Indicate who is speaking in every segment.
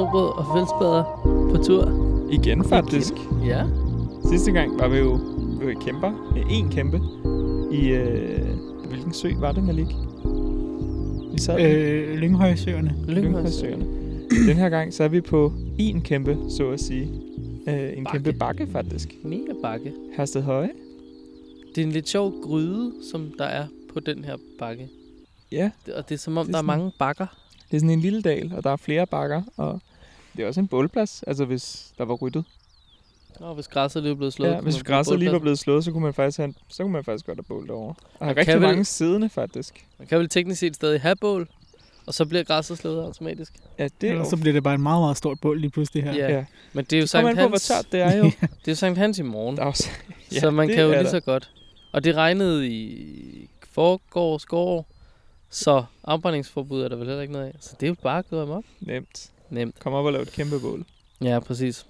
Speaker 1: snobrød og fællesbader på tur.
Speaker 2: Igen faktisk.
Speaker 1: Ja.
Speaker 2: Sidste gang var vi jo, vi var i kæmper. En kæmpe. I, øh, hvilken sø var det, Malik? Vi sad øh,
Speaker 3: Lynghøjsøerne.
Speaker 2: Lynghøjsøerne. Den her gang, så er vi på en kæmpe, så at sige. Øh, en
Speaker 1: Bakke.
Speaker 2: kæmpe bakke, faktisk.
Speaker 1: Mega bakke.
Speaker 2: Hersted Høje.
Speaker 1: Det er en lidt sjov gryde, som der er på den her bakke.
Speaker 2: Ja,
Speaker 1: Og det er som om,
Speaker 2: er
Speaker 1: der er
Speaker 2: sådan-
Speaker 1: mange bakker.
Speaker 2: det er sådan en lille dal, og der er flere bakker. Og det er også en bålplads, altså hvis der var ryddet.
Speaker 1: Og hvis græsset lige er blevet slået.
Speaker 2: Ja, hvis græsset lige var blevet slået, så kunne man faktisk, have, så kunne man faktisk godt have bål derovre. Og har rigtig
Speaker 1: vel-
Speaker 2: mange siddende, faktisk.
Speaker 1: Man kan vel teknisk set stadig have bål, og så bliver græsset slået automatisk.
Speaker 2: Ja, det er
Speaker 3: Ellers
Speaker 2: jo...
Speaker 3: så bliver det bare en meget, meget stort bål lige pludselig her.
Speaker 1: Ja.
Speaker 2: Ja.
Speaker 1: Men det er jo
Speaker 2: Det
Speaker 1: Sankt
Speaker 2: an på, hvor
Speaker 1: Hans,
Speaker 2: tørt det er jo.
Speaker 1: det er jo Sankt Hans i morgen.
Speaker 2: Også,
Speaker 1: Ja, så man
Speaker 2: det
Speaker 1: kan jo
Speaker 2: er
Speaker 1: lige
Speaker 2: der.
Speaker 1: så godt. Og det regnede i forgårs går, så afbrændingsforbud er der vel heller ikke noget af. Så det er jo bare gået amok.
Speaker 2: Nemt.
Speaker 1: Nemt.
Speaker 2: Kom op og lav et kæmpe bål.
Speaker 1: Ja, præcis.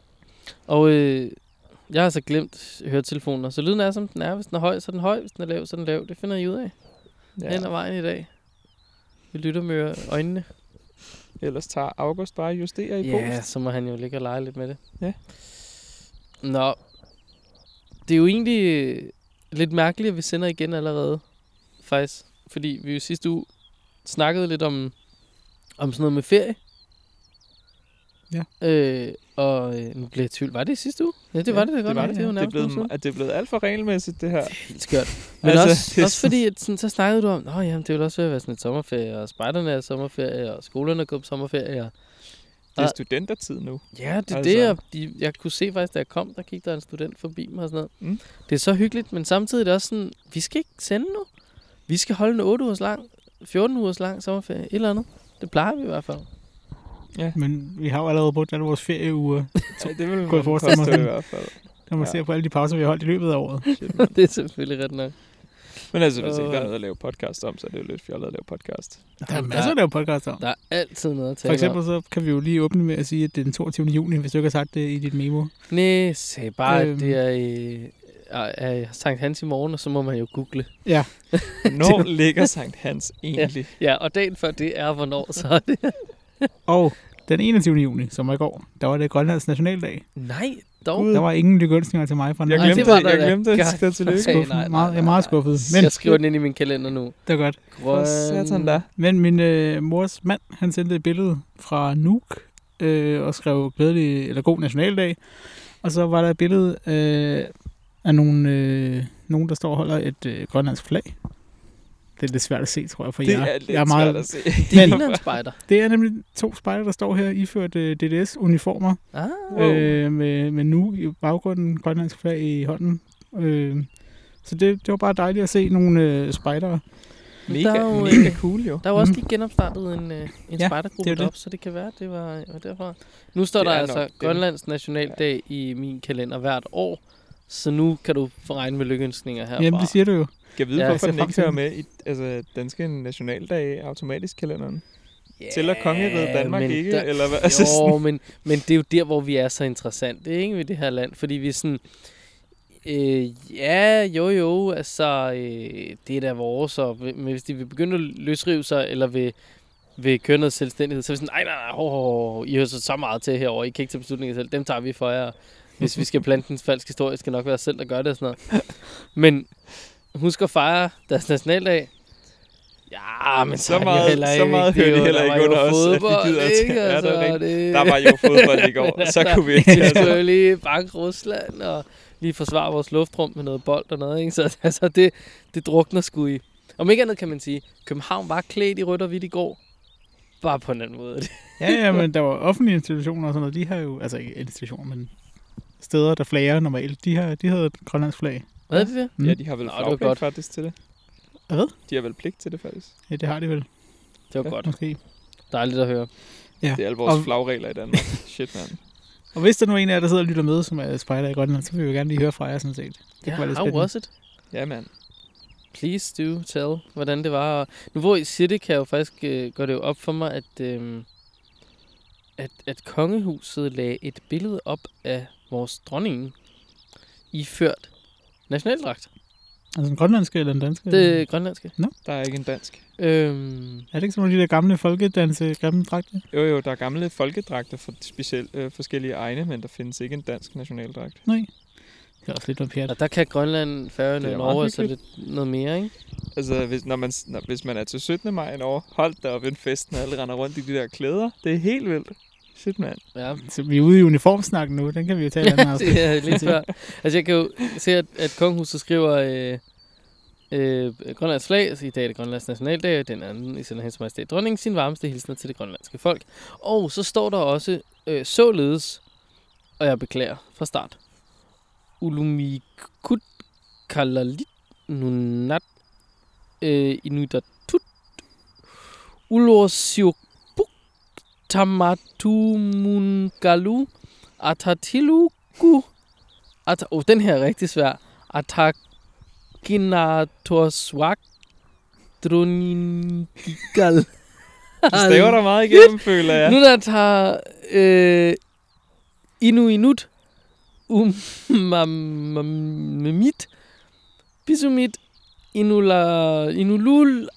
Speaker 1: Og øh, jeg har så glemt høretelefoner, så lyden er, som den er. Hvis den er høj, så er den høj. Hvis den er lav, så er den lav. Det finder I ud af. Ja. Hen ad vejen i dag. Vi lytter med øjnene.
Speaker 2: Ellers tager August bare justerer i
Speaker 1: Ja,
Speaker 2: post.
Speaker 1: så må han jo ligge og lege lidt med det.
Speaker 2: Ja.
Speaker 1: Nå. Det er jo egentlig øh, lidt mærkeligt, at vi sender igen allerede. Faktisk. Fordi vi jo sidste uge snakkede lidt om, om sådan noget med ferie.
Speaker 3: Ja.
Speaker 1: Øh, og øh, nu bliver jeg tvivl. Var det i sidste uge? Ja, det var det godt.
Speaker 2: det var
Speaker 1: nok.
Speaker 2: det,
Speaker 1: det er
Speaker 2: ja. det, er blevet, at det er blevet alt for regelmæssigt, det her.
Speaker 1: Helt skørt. Men
Speaker 2: Altså, det er
Speaker 1: også, også fordi, at sådan, så snakkede du om, Nå, jamen, det vil også være sådan et sommerferie, og spejderne er sommerferie, og skolerne er gået på sommerferie. Og,
Speaker 2: Det er studentertid nu.
Speaker 1: ja, det er
Speaker 2: Altså.
Speaker 1: altså. det, og de, jeg kunne se faktisk, da jeg kom, der gik der en student forbi mig og sådan noget.
Speaker 2: Mm.
Speaker 1: Det er så hyggeligt, men samtidig er det også sådan, vi skal ikke sende nu. Vi skal holde en 8 ugers lang, 14 ugers lang sommerferie, et eller andet. Det plejer vi i hvert fald.
Speaker 3: Men vi har jo allerede brugt alle vores ferieuger,
Speaker 2: Ja, det vil
Speaker 3: jeg
Speaker 2: man
Speaker 3: forestille mig
Speaker 2: påstå i
Speaker 3: sådan.
Speaker 2: hvert fald.
Speaker 3: når man
Speaker 2: Ja.
Speaker 3: ser på alle de pauser, vi har holdt i løbet af året.
Speaker 2: Shit,
Speaker 1: det er selvfølgelig ret nok.
Speaker 2: Men altså, hvis ikke der er
Speaker 1: Øh.
Speaker 2: noget at lave podcast om, så er det jo lidt fjollet at lave podcast.
Speaker 3: Der er masser at lave podcast om.
Speaker 1: Der er altid noget at tale
Speaker 3: For eksempel så kan vi jo lige åbne med at sige, at det er den 22. juni, hvis du ikke har sagt det i dit memo.
Speaker 1: Nej, sag bare,
Speaker 3: Øhm.
Speaker 1: det er, øh, er, er Sankt Hans i morgen, og så må man jo google.
Speaker 2: Når ligger Sankt Hans egentlig?
Speaker 1: Ja, og dagen før det er, hvornår så er det?
Speaker 3: Og den 21. juni, som var i går, der var det Grønlands nationaldag.
Speaker 1: Nej, dog.
Speaker 3: Der var ingen lykønsninger til mig fra den.
Speaker 2: Jeg
Speaker 1: Nej,
Speaker 2: glemte,
Speaker 1: det var
Speaker 2: det,
Speaker 1: der
Speaker 2: jeg glemte sige tillykke.
Speaker 1: Hey,
Speaker 3: skuffet.
Speaker 1: nej, nej,
Speaker 3: Meget, jeg er
Speaker 1: nej,
Speaker 3: meget
Speaker 1: nej.
Speaker 3: skuffet.
Speaker 1: Men, jeg skriver den ind i min kalender nu.
Speaker 3: det er godt.
Speaker 2: For satan da.
Speaker 3: Men min øh, mors mand, han sendte et billede fra Nuuk øh, og skrev glædelig, eller god nationaldag. Og så var der et billede øh, af nogle, øh, nogen, der står og holder et øh, grønlandsk flag. Det er lidt svært at se, tror jeg, for
Speaker 2: Det
Speaker 3: jer.
Speaker 2: er lidt
Speaker 3: jeg er meget,
Speaker 2: svært at se.
Speaker 1: Det ligner en spejder.
Speaker 3: Det er nemlig to spejder, der står her iført øh, DDS-uniformer.
Speaker 1: Ah,
Speaker 2: Wow.
Speaker 3: øh, med, med Nuuk i baggrunden, grønlandsk flag i hånden. Øh, så det, det var bare dejligt at se nogle øh, spejdere.
Speaker 2: Mega,
Speaker 1: Der er jo,
Speaker 2: mega
Speaker 1: øh,
Speaker 2: cool jo.
Speaker 1: Der var også
Speaker 3: Mhm.
Speaker 1: lige genopstartet en, øh, en
Speaker 3: Ja,
Speaker 1: spejdergruppe
Speaker 3: det er jo
Speaker 1: deroppe, så det kan være, det var, var derfra. Nu står
Speaker 2: Det
Speaker 1: der
Speaker 2: er
Speaker 1: altså
Speaker 2: nok.
Speaker 1: Grønlands Nationaldag i min kalender hvert år, så nu kan du få regne med lykkeønskninger herfra.
Speaker 3: Jamen, det siger du jo.
Speaker 2: Jeg vide,
Speaker 1: Ja,
Speaker 2: hvorfor den ikke hører med i altså, danske nationaldag automatisk kalenderen?
Speaker 1: yeah,
Speaker 2: Tæller kongeriget Danmark
Speaker 1: men
Speaker 2: ikke?
Speaker 1: Der,
Speaker 2: eller hvad? Altså,
Speaker 1: jo,
Speaker 2: sådan,
Speaker 1: men, men det er jo der, hvor vi er så interessante, ikke, ved det her land. Fordi vi er sådan... Øh, ja, jo jo, altså, øh, det er da vores, og men hvis de vil begynde at løsrive sig, eller vil, vil køre noget selvstændighed, så er vi sådan, nej, nej, nej, ho, ho, ho, I har så, så meget til herover, I kan ikke tage beslutninger selv, dem tager vi for jer. Hvis vi skal plante en falsk historie, skal det nok være selv, der gør det og sådan noget. Men husk at fejre deres nationaldag. Ja, men så,
Speaker 2: Så meget-
Speaker 1: heller
Speaker 2: så
Speaker 1: ikke.
Speaker 2: meget
Speaker 1: Det er
Speaker 2: hører det heller
Speaker 1: der
Speaker 2: ikke under os, at vi
Speaker 1: fodbold,
Speaker 2: gider at tage-
Speaker 1: ikke?
Speaker 2: Ja, det er
Speaker 1: Altså,
Speaker 2: rigtigt.
Speaker 1: det-
Speaker 2: der var jo fodbold i går, så kunne vi ikke.
Speaker 1: vi skulle jo lige banke Rusland og lige forsvare vores luftrum med noget bold og noget, ikke? Så altså, det, det drukner sgu i. Om ikke andet kan man sige, København var klædt i rødt og hvidt i går. Bare på en anden måde.
Speaker 3: Ja, ja, men der var offentlige institutioner og sådan noget. De har jo, altså ikke institutioner, men steder, der flager normalt. De, har, de havde et grønlandsk flag.
Speaker 1: Hvad er det det?
Speaker 3: Mm.
Speaker 2: Ja, de har vel
Speaker 1: Nå, det var godt.
Speaker 2: faktisk til det.
Speaker 3: Hvad?
Speaker 2: De har vel pligt til det faktisk.
Speaker 3: Ja, det har de vel,
Speaker 1: Det var
Speaker 2: Ja.
Speaker 1: godt.
Speaker 3: måske.
Speaker 1: Dejligt at høre.
Speaker 3: Ja.
Speaker 2: Det er alle vores
Speaker 3: Og-
Speaker 2: flagregler i Danmark. Shit, mand.
Speaker 3: Og hvis der nu er en af jer, der sidder og lytter med, som er spejder i Grønland, så vil vi jo gerne lige høre fra jer, sådan set. Det
Speaker 1: Ja,
Speaker 3: kunne være lidt
Speaker 1: how was it?
Speaker 2: Ja, mand.
Speaker 1: Please do tell, hvordan det var. Nu hvor I siger det, kan jeg jo faktisk øh, gå det jo op for mig, at, øh, at, at kongehuset lagde et billede op af vores dronning iført nationaldragt.
Speaker 3: Altså den grønlandske eller den danske?
Speaker 1: Det er grønlandske.
Speaker 2: Der er ikke en dansk.
Speaker 1: Øhm,
Speaker 3: Er det ikke sådan nogle af de der gamle folkedanse, grimme dragter?
Speaker 2: Jo, jo, der er gamle folkedragter for specielt øh, forskellige egne, men der findes ikke en dansk nationaldragt.
Speaker 3: Nej. Det er også lidt noget pjat.
Speaker 1: og der kan Grønland, Færøerne
Speaker 2: Det er
Speaker 1: og Norge
Speaker 2: hyggeligt.
Speaker 1: lidt noget mere, ikke?
Speaker 2: Altså, hvis, når man, når, hvis man er til 17. maj en år, hold da op en fest, når alle render rundt i de der klæder. Det er helt vildt. Shit, mand.
Speaker 1: Ja.
Speaker 3: Så vi er ude i uniformsnakken nu, den kan vi jo afsnit.
Speaker 1: det er lidt før. Altså, jeg kan jo se, at, at kongehuset skriver øh, øh, Grønlands flag. Altså, I dag er det Grønlands nationaldag. Den anden i sender hendes majestæt dronningen sin varmeste hilsner til det grønlandske folk. Og så står der også øh, således, og jeg beklager fra start. Ulumikut kalalit nunat øh, inuitatut ulorsiokbuk tamatumungalu atatiluku at, oh, den her er rigtig svær. Atakinatorswak droningigal.
Speaker 2: Du staver dig meget igennem, føler jeg.
Speaker 1: Nu der tager øh, Inu Inut Umamamit Bisumit Inula, Inulul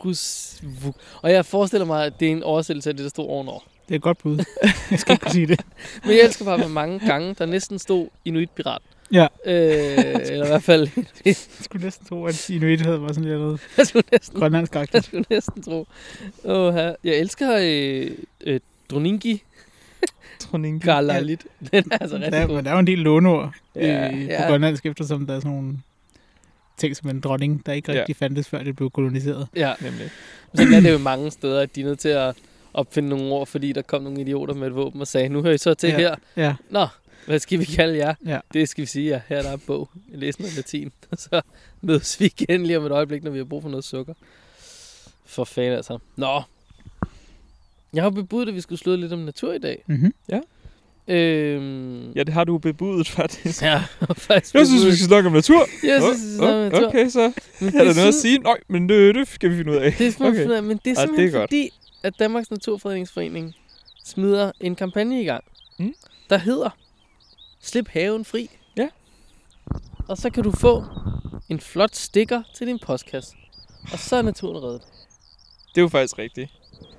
Speaker 1: Akusvuk. Og jeg forestiller mig, at det er en oversættelse af det, der stod ovenover.
Speaker 3: Det er et godt bud. jeg skal ikke kunne sige det.
Speaker 1: Men jeg elsker bare, hvor mange gange der næsten stod Inuit Pirat.
Speaker 3: Ja.
Speaker 1: Øh, eller i hvert fald,
Speaker 3: Jeg skulle næsten tro, at Inuit havde var sådan lidt noget
Speaker 1: jeg skulle næsten,
Speaker 3: grønlandsk
Speaker 1: jeg
Speaker 3: agtigt.
Speaker 1: skulle næsten tro. Her. Jeg elsker øh, øh, Droningi
Speaker 2: Troningi.
Speaker 1: Galalit. Den er altså
Speaker 3: Der,
Speaker 1: rigtig
Speaker 3: er-
Speaker 1: god.
Speaker 3: der er jo en del låneord
Speaker 2: Ja.
Speaker 3: øh, på
Speaker 1: Ja.
Speaker 3: grønlandsk, eftersom der er sådan nogle ting som en dronning, der ikke
Speaker 2: Ja.
Speaker 3: rigtig fandtes, før det blev koloniseret.
Speaker 1: Ja,
Speaker 2: Nemlig.
Speaker 1: sådan er det jo mange steder, at de er nødt til at opfinde nogle ord, fordi der kom nogle idioter med et våben og sagde, nu hører I så til
Speaker 3: Ja.
Speaker 1: her.
Speaker 3: Ja,
Speaker 1: Nå, hvad skal vi kalde jer?
Speaker 3: Ja.
Speaker 1: Det skal vi sige, ja. Her er der en bog. Jeg læser noget latin. Og så mødes vi igen lige om et øjeblik, når vi har brug for noget sukker. For fanden altså. Nå. Jeg har bebudt, at vi skulle slå lidt om natur i dag.
Speaker 3: mm-hmm.
Speaker 1: Øhm,
Speaker 2: Ja, det har du bebudet, faktisk.
Speaker 1: ja, faktisk
Speaker 2: Jeg synes, vi skal snakke om natur.
Speaker 1: Jeg synes, vi skal snakke om natur.
Speaker 2: Okay, så
Speaker 1: Men
Speaker 2: er der noget at sige. Nej, men det, det skal vi finde ud af.
Speaker 1: Det simpelthen
Speaker 2: Okay.
Speaker 1: okay. men det er
Speaker 2: Ej, det er
Speaker 1: simpelthen
Speaker 2: godt.
Speaker 1: fordi, at Danmarks Naturfredningsforening smider en kampagne i gang,
Speaker 2: Mm.
Speaker 1: der hedder Slip haven fri.
Speaker 2: Ja.
Speaker 1: Og så kan du få en flot stikker til din postkasse. Og så er naturen reddet.
Speaker 2: Det er jo faktisk rigtigt.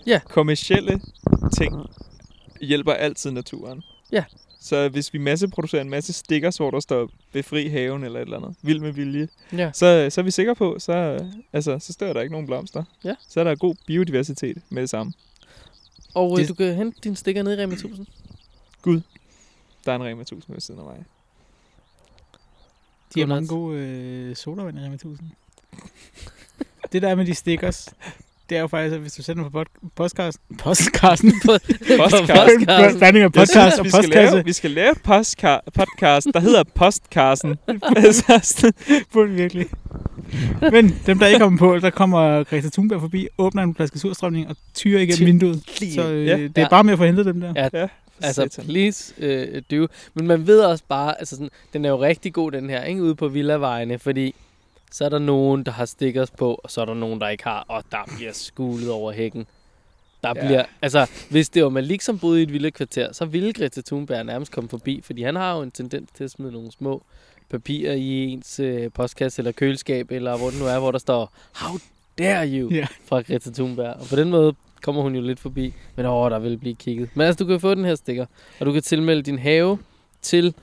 Speaker 1: Ja.
Speaker 2: Kommercielle ting hjælper altid naturen.
Speaker 1: Ja.
Speaker 2: Så hvis vi masseproducerer en masse stickers, hvor der står befri haven eller et eller andet, vild med vilje,
Speaker 1: Ja.
Speaker 2: så, så er vi sikre på, så, øh, altså, så stør der ikke nogen blomster.
Speaker 1: Ja.
Speaker 2: Så er der god biodiversitet med det samme.
Speaker 1: Og
Speaker 3: Det-
Speaker 1: det... du kan hente din stikker nede i Rema 1000.
Speaker 2: Der er en Rema 1000 ved siden af mig.
Speaker 3: De har mange gode øh, sodavand i Rema 1000. det der er med de stickers, det er jo faktisk, at hvis du sender på pod- postkassen, postkassen,
Speaker 2: Postkassen.
Speaker 3: blanding af podcast
Speaker 2: synes,
Speaker 3: og
Speaker 2: vi skal, lave, vi skal lave postka- podcast, der hedder Postkassen.
Speaker 3: burde virkelig. Men dem, der ikke kommer på, der kommer Greta Thunberg forbi, åbner en flaske surstrømning og tyrer igennem
Speaker 1: Tyr-
Speaker 3: vinduet. Så øh,
Speaker 2: Ja.
Speaker 3: det er bare med at få hentet dem der.
Speaker 1: Ja.
Speaker 2: ja,
Speaker 1: Altså,
Speaker 2: satan.
Speaker 1: please øh, do. Men man ved også bare, altså sådan, den er jo rigtig god, den her, ikke? Ude på villavejene, fordi så er der nogen, der har stickers på, og så er der nogen, der ikke har, og der bliver skulet over hækken. Der
Speaker 2: Ja.
Speaker 1: bliver, altså, hvis det var Malik, som boede i et villakvarter, så ville Greta Thunberg nærmest komme forbi, fordi han har jo en tendens til at smide nogle små papirer i ens øh, postkasse eller køleskab, eller hvor det nu er, hvor der står, how dare you,
Speaker 3: Ja.
Speaker 1: fra Greta Thunberg. Og på den måde kommer hun jo lidt forbi, men åh, der vil blive kigget. Men altså, du kan få den her stikker, og du kan tilmelde din have til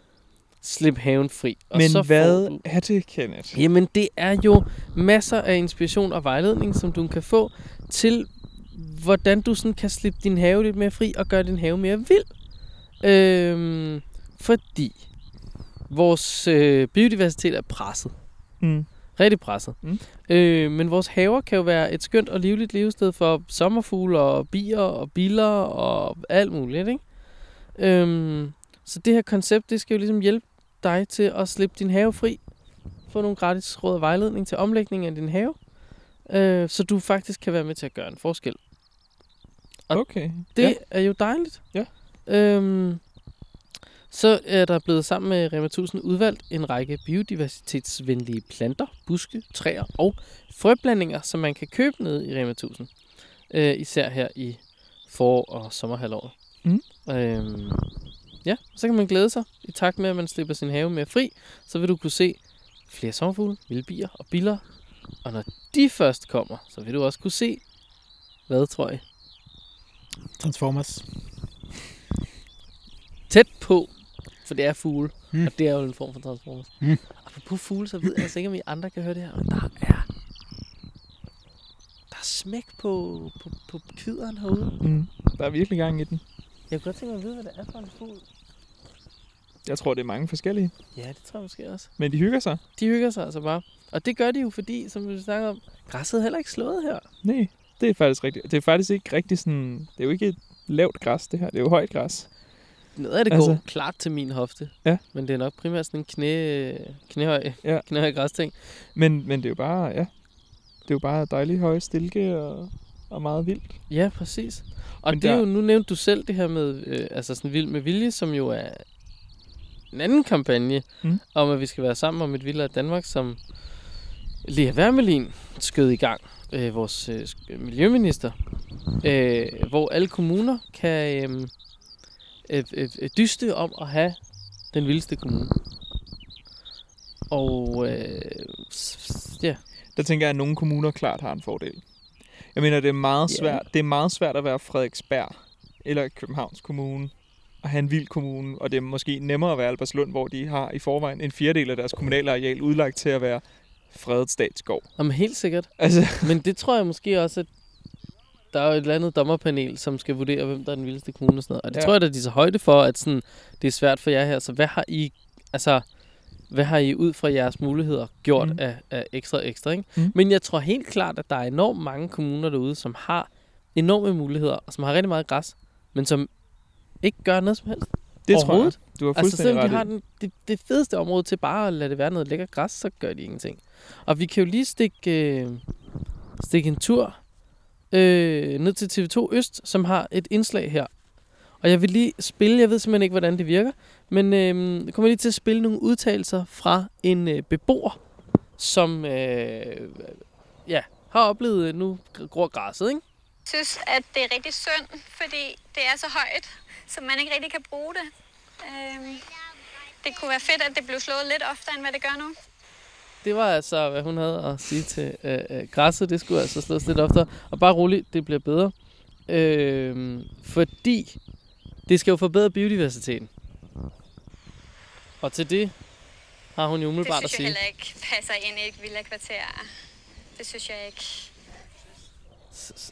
Speaker 1: Slip Haven Fri. Og
Speaker 2: Men
Speaker 1: så
Speaker 2: hvad
Speaker 1: du,
Speaker 2: er det, Kenneth?
Speaker 1: jamen, det er jo masser af inspiration og vejledning, som du kan få til, hvordan du sådan kan slippe din have lidt mere fri og gøre din have mere vild. Øhm, fordi vores øh, biodiversitet er presset.
Speaker 2: Mm.
Speaker 1: Rigtig presset.
Speaker 2: Mm.
Speaker 1: Øh, men vores haver kan jo være et skønt og livligt levested for sommerfugle og bier og biller og alt muligt, ikke? Øhm, så det her koncept, det skal jo ligesom hjælpe dig til at slippe din have fri. Få nogle gratis råd og vejledning til omlægning af din have. Øh, så du faktisk kan være med til at gøre en forskel. Og
Speaker 2: Okay.
Speaker 1: Det
Speaker 2: ja.
Speaker 1: er jo dejligt.
Speaker 2: Ja.
Speaker 1: Øhm, så er der blevet sammen med Rema 1000 udvalgt en række biodiversitetsvenlige planter, buske, træer og frøblandinger, som man kan købe ned i Rema 1000. Øh, især her i forår- og sommerhalvåret.
Speaker 2: Mm.
Speaker 1: Øhm, ja, så kan man glæde sig i takt med, at man slipper sin have mere fri. Så vil du kunne se flere sommerfugle, vilde bier og biller. Og når de først kommer, så vil du også kunne se, hvad tror jeg?
Speaker 3: Transformers.
Speaker 1: Tæt på, for det er fugle,
Speaker 3: Mm.
Speaker 1: og det er jo en form for Transformers.
Speaker 3: Mm.
Speaker 1: Apropos fugle, så ved jeg altså ikke, om I andre kan høre det her, men der er, der er smæk på, på, på kvideren herude.
Speaker 2: Mm. Der er virkelig gang i den.
Speaker 1: Jeg kunne godt tænke mig at vide, hvad det er for en fugl.
Speaker 2: Jeg tror, det er mange forskellige.
Speaker 1: Ja, det tror jeg måske også.
Speaker 2: Men de hygger sig.
Speaker 1: De hygger sig altså bare. Og det gør de jo, fordi, som vi snakker om, græsset er heller ikke slået her.
Speaker 2: Nej, det er faktisk rigtigt. Det er faktisk ikke rigtig sådan... Det er jo ikke et lavt græs, det her. Det er jo højt græs.
Speaker 1: Noget af det
Speaker 2: Altså-
Speaker 1: går klart til min hofte.
Speaker 2: Ja.
Speaker 1: Men det er nok primært sådan en knæ, knæhøj,
Speaker 2: Ja.
Speaker 1: knæhøj græsting.
Speaker 2: Men, men det er jo bare... Ja. Det er jo bare dejligt høje stilke og, og meget vildt.
Speaker 1: Ja, præcis. Og
Speaker 2: Men
Speaker 1: det er
Speaker 2: der-
Speaker 1: jo, nu nævnte du selv det her med, øh, altså sådan vild med vilje, som jo er en anden kampagne,
Speaker 2: Mm.
Speaker 1: om at vi skal være sammen om et vildere Danmark, som Lea Wermelin skød i gang, øh, vores øh, miljøminister, øh, hvor alle kommuner kan øh, øh, øh, øh, dyste om at have den vildeste kommune. Og øh, ja,
Speaker 2: Der tænker jeg, at nogle kommuner klart har en fordel. Jeg mener, det er meget svært, det er meget svært at være Frederiksberg eller Københavns Kommune og have en vild kommune, og det er måske nemmere at være Albertslund, hvor de har i forvejen en fjerdedel af deres kommunale areal udlagt til at være fredet statsskov.
Speaker 1: Jamen, helt sikkert.
Speaker 2: Altså,
Speaker 1: Men det tror jeg måske også, at der er jo et eller andet dommerpanel, som skal vurdere, hvem der er den vildeste kommune og sådan noget. Og det
Speaker 2: Ja.
Speaker 1: tror jeg, at de så højde for, at sådan, det er svært for jer her. Så hvad har I, altså, hvad har I ud fra jeres muligheder gjort
Speaker 2: Mm.
Speaker 1: af, af ekstra ekstra, ikke?
Speaker 2: Mm.
Speaker 1: Men jeg tror helt klart, at der er enormt mange kommuner derude, som har enorme muligheder, og som har rigtig meget græs, men som ikke gør noget som helst.
Speaker 2: det tror jeg. Du har
Speaker 1: Altså
Speaker 2: fuldstændig
Speaker 1: selvom de har den, det, det fedeste område til bare at lade det være noget lækker græs, så gør de ingenting. Og vi kan jo lige stikke, øh, stikke en tur øh, ned til TV2 Øst, som har et indslag her. Og jeg vil lige spille, jeg ved simpelthen ikke, hvordan det virker, men øh, jeg kommer lige til at spille nogle udtalelser fra en øh, beboer, som øh, ja, har oplevet, øh, nu gror græsset, ikke?
Speaker 4: synes, at det er rigtig synd, fordi det er så højt, så man ikke rigtig kan bruge det. Øhm, det kunne være fedt, at det blev slået lidt oftere, end hvad det gør nu.
Speaker 1: Det var altså, hvad hun havde at sige til øh, øh, græsset. Det skulle altså slås lidt oftere. Og bare roligt, det bliver bedre. Øh, fordi det skal jo forbedre biodiversiteten. Og til det har hun jo
Speaker 4: Det
Speaker 1: umiddelbart at
Speaker 4: synes jeg
Speaker 1: sige.
Speaker 4: heller ikke passer ind i et villa-kvarter. Det synes jeg ikke.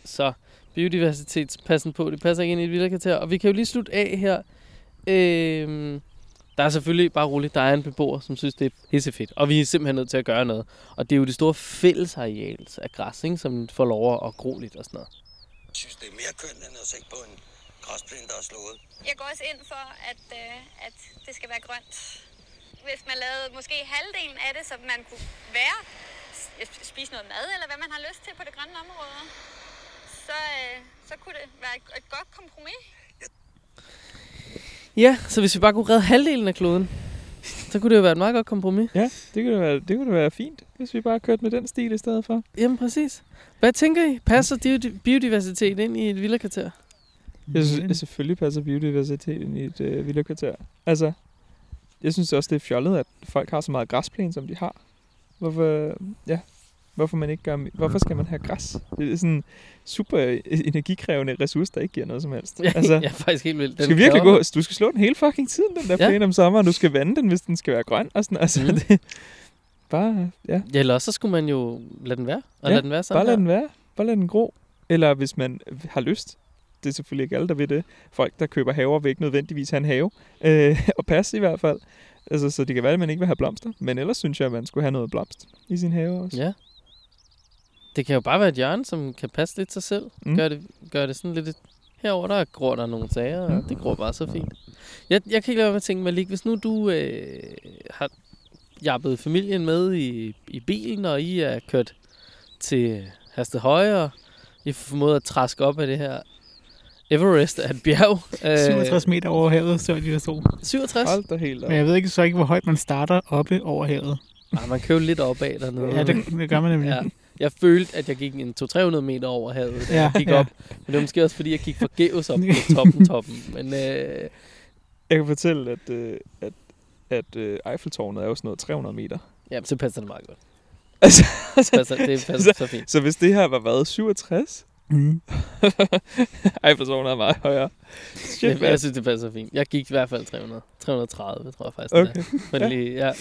Speaker 1: Så biodiversitetspassen på, det passer ikke ind i et vildekvarter. Og vi kan jo lige slutte af her. Øh, der er selvfølgelig, bare roligt, der er en beboer, som synes, det er pissefedt. Og vi er simpelthen nødt til at gøre noget. Og det er jo det store fællesareal af græs, ikke, som får lov at gro lidt og sådan noget.
Speaker 5: Jeg synes, det er mere kønt, end at se på en græsplæne, der er slået.
Speaker 4: Jeg går også ind for, at, øh, at det skal være grønt. Hvis man lavede måske halvdelen af det, så man kunne være, spise noget mad, eller hvad man har lyst til på det grønne område, så, øh, så kunne det være et, et godt kompromis.
Speaker 1: Ja, så hvis vi bare kunne redde halvdelen af kloden, så kunne det jo være et meget godt kompromis.
Speaker 2: Ja, det kunne, da være, det kunne da være fint, hvis vi bare kørte med den stil i stedet for.
Speaker 1: Jamen præcis. Hvad tænker I? Passer di- biodiversitet ind i et vildekvarter?
Speaker 2: Jeg synes, at selvfølgelig passer biodiversiteten i et øh, villakvarter. Altså, jeg synes også, det er fjollet, at folk har så meget græsplæne, som de har. Hvorfor, ja, hvorfor, man ikke gør, hvorfor skal man have græs? Det er sådan en super energikrævende ressource, der ikke giver noget som helst.
Speaker 1: Ja,
Speaker 2: altså,
Speaker 1: er faktisk helt vildt.
Speaker 2: du skal virkelig gå, du skal slå den hele fucking tiden, den der
Speaker 1: Ja.
Speaker 2: plæne om sommeren. Du skal vande den, hvis den skal være grøn. Og sådan, altså,
Speaker 1: Mm.
Speaker 2: det, bare, ja,
Speaker 1: Ja, eller så skulle man jo lade den være. Og
Speaker 2: Ja,
Speaker 1: lade den være sådan
Speaker 2: bare lad
Speaker 1: her.
Speaker 2: den være. Bare lad den gro. Eller hvis man har lyst. Det er selvfølgelig ikke alle, der ved det. Folk, der køber haver, vil ikke nødvendigvis have en have. Øh, og pas i hvert fald. Altså, så det kan være, at man ikke vil have blomster. Men ellers synes jeg, at man skulle have noget blomst i sin have også.
Speaker 1: Ja. Det kan jo bare være et hjørne, som kan passe lidt sig selv.
Speaker 2: Mm.
Speaker 1: Gør, det, gør det sådan lidt... Herover der gror der nogle sager, og
Speaker 2: Mm.
Speaker 1: det gror bare så fint. Jeg, jeg kan ikke lade være med at tænke, Malik, hvis nu du øh, har jappet familien med i, i bilen, og I er kørt til Hasted Høje, og I får formået at traske op af det her Everest af et bjerg. Øh,
Speaker 3: 67 meter over havet, så de der stod.
Speaker 1: 67?
Speaker 2: Hold da helt op.
Speaker 3: Men jeg ved ikke så ikke, hvor højt man starter oppe over havet.
Speaker 1: Nej, man kører lidt opad dernede.
Speaker 3: Ja, det, det gør man nemlig.
Speaker 1: Ja. Jeg følte, at jeg gik en 200-300 meter over havet, da
Speaker 3: Ja,
Speaker 1: jeg gik
Speaker 3: ja.
Speaker 1: op. Men det var måske også, fordi jeg gik forgæves op på toppen, toppen. Men øh,
Speaker 2: Jeg kan fortælle, at, øh, at, at øh, Eiffeltårnet er jo sådan noget 300 meter.
Speaker 1: Ja, så passer det meget godt.
Speaker 2: Altså,
Speaker 1: Det passer, det passer så fint.
Speaker 2: så hvis det her var været 67,
Speaker 3: Mm.
Speaker 2: ej, personen er meget højere. Shit,
Speaker 1: Jeg, jeg synes, det passer fint. Jeg gik i hvert fald 300. 330, tror jeg faktisk. det
Speaker 2: Okay,
Speaker 1: er. Men lige, ja.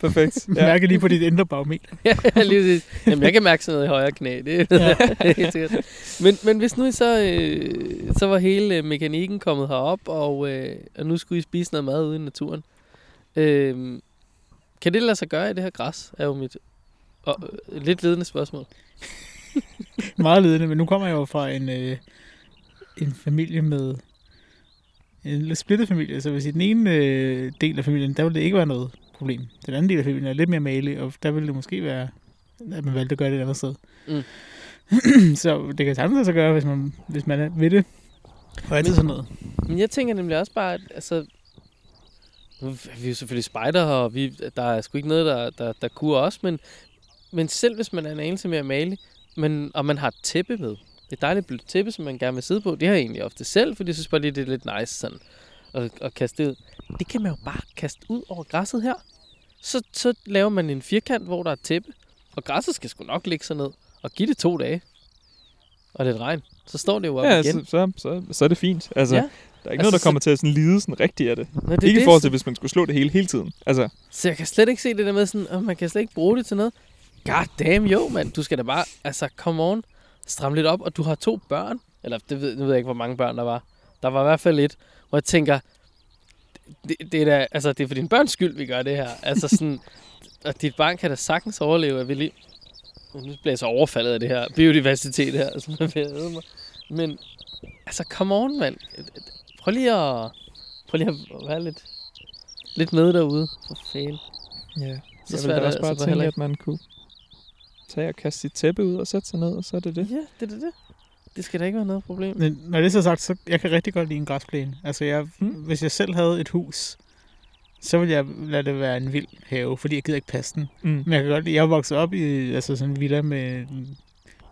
Speaker 2: Perfekt.
Speaker 3: Ja. Mærker lige på dit indre barometer.
Speaker 1: ja, lige præcis. Jamen, jeg kan mærke sådan noget i højre knæ. Det, ja. det er helt sikkert. Men, men hvis nu I så, øh, så var hele øh, mekanikken kommet herop, og, øh, og nu skulle I spise noget mad ude i naturen. Øh, kan det lade sig gøre i det her græs, er jo mit og, øh, lidt ledende spørgsmål.
Speaker 3: Meget ledende, men nu kommer jeg jo fra en, øh, en familie med en lidt splittet familie, så hvis i den ene øh, del af familien, der vil det ikke være noget problem. Den anden del af familien er lidt mere malig, og der vil det måske være, at man valgte at gøre det et andet sted.
Speaker 1: Mm.
Speaker 3: så det kan lade sig gøre, hvis man, hvis man er ved det. Og altid sådan noget.
Speaker 1: Men jeg tænker nemlig også bare, at altså, nu er vi jo selvfølgelig spejder, og vi, der er sgu ikke noget, der, der, der kurer os, men, men selv hvis man er en anelse mere malig, men, og man har et tæppe med, et dejligt blødt tæppe, som man gerne vil sidde på, det har jeg egentlig ofte selv, fordi jeg synes bare lige, det er lidt nice sådan, at, at kaste det ud. Det kan man jo bare kaste ud over græsset her. Så, så laver man en firkant, hvor der er et tæppe, og græsset skal sgu nok ligge sig ned, og give det to dage. Og lidt regn. Så står det jo op
Speaker 2: Ja,
Speaker 1: igen.
Speaker 2: så, så, så, så er det fint. Altså,
Speaker 1: Ja.
Speaker 2: der er ikke
Speaker 1: Altså,
Speaker 2: noget, der
Speaker 1: så-
Speaker 2: kommer til at sådan lide sådan rigtigt af det.
Speaker 1: Nå, det
Speaker 2: Det ikke i
Speaker 1: det,
Speaker 2: forhold til, hvis man skulle slå det hele hele tiden. Altså,
Speaker 1: Så jeg kan slet ikke se det der med sådan, at man kan slet ikke bruge det til noget. God damn, jo, mand. Du skal da bare, altså, come on. Stram lidt op, og du har to børn. Eller, det ved, nu ved jeg ikke, hvor mange børn der var. Der var i hvert fald et, hvor jeg tænker, det, det er da, altså, det er for din børns skyld, vi gør det her. Altså sådan, og dit barn kan da sagtens overleve, at vi lige... Nu bliver jeg så overfaldet af det her biodiversitet her, som er ved at mig. Men, altså, come on, mand. Prøv lige at, prøv lige at være lidt, lidt med derude. For fanden.
Speaker 2: ja.
Speaker 1: Så
Speaker 2: jeg
Speaker 1: svært
Speaker 2: vil da også
Speaker 1: det
Speaker 2: bare
Speaker 1: altså
Speaker 2: tænke, at man kunne tage og kaste sit tæppe ud og sætte sig ned, og så er det det.
Speaker 1: Ja, det er det. Det skal da ikke være noget problem.
Speaker 3: Men når det er så sagt, så jeg kan rigtig godt lide en græsplæne. Altså, jeg,
Speaker 2: Mm.
Speaker 3: hvis jeg selv havde et hus, så ville jeg lade det være en vild have, fordi jeg gider ikke passe den.
Speaker 2: Mm.
Speaker 3: Men jeg kan godt lide, jeg er vokset op i altså sådan en villa med,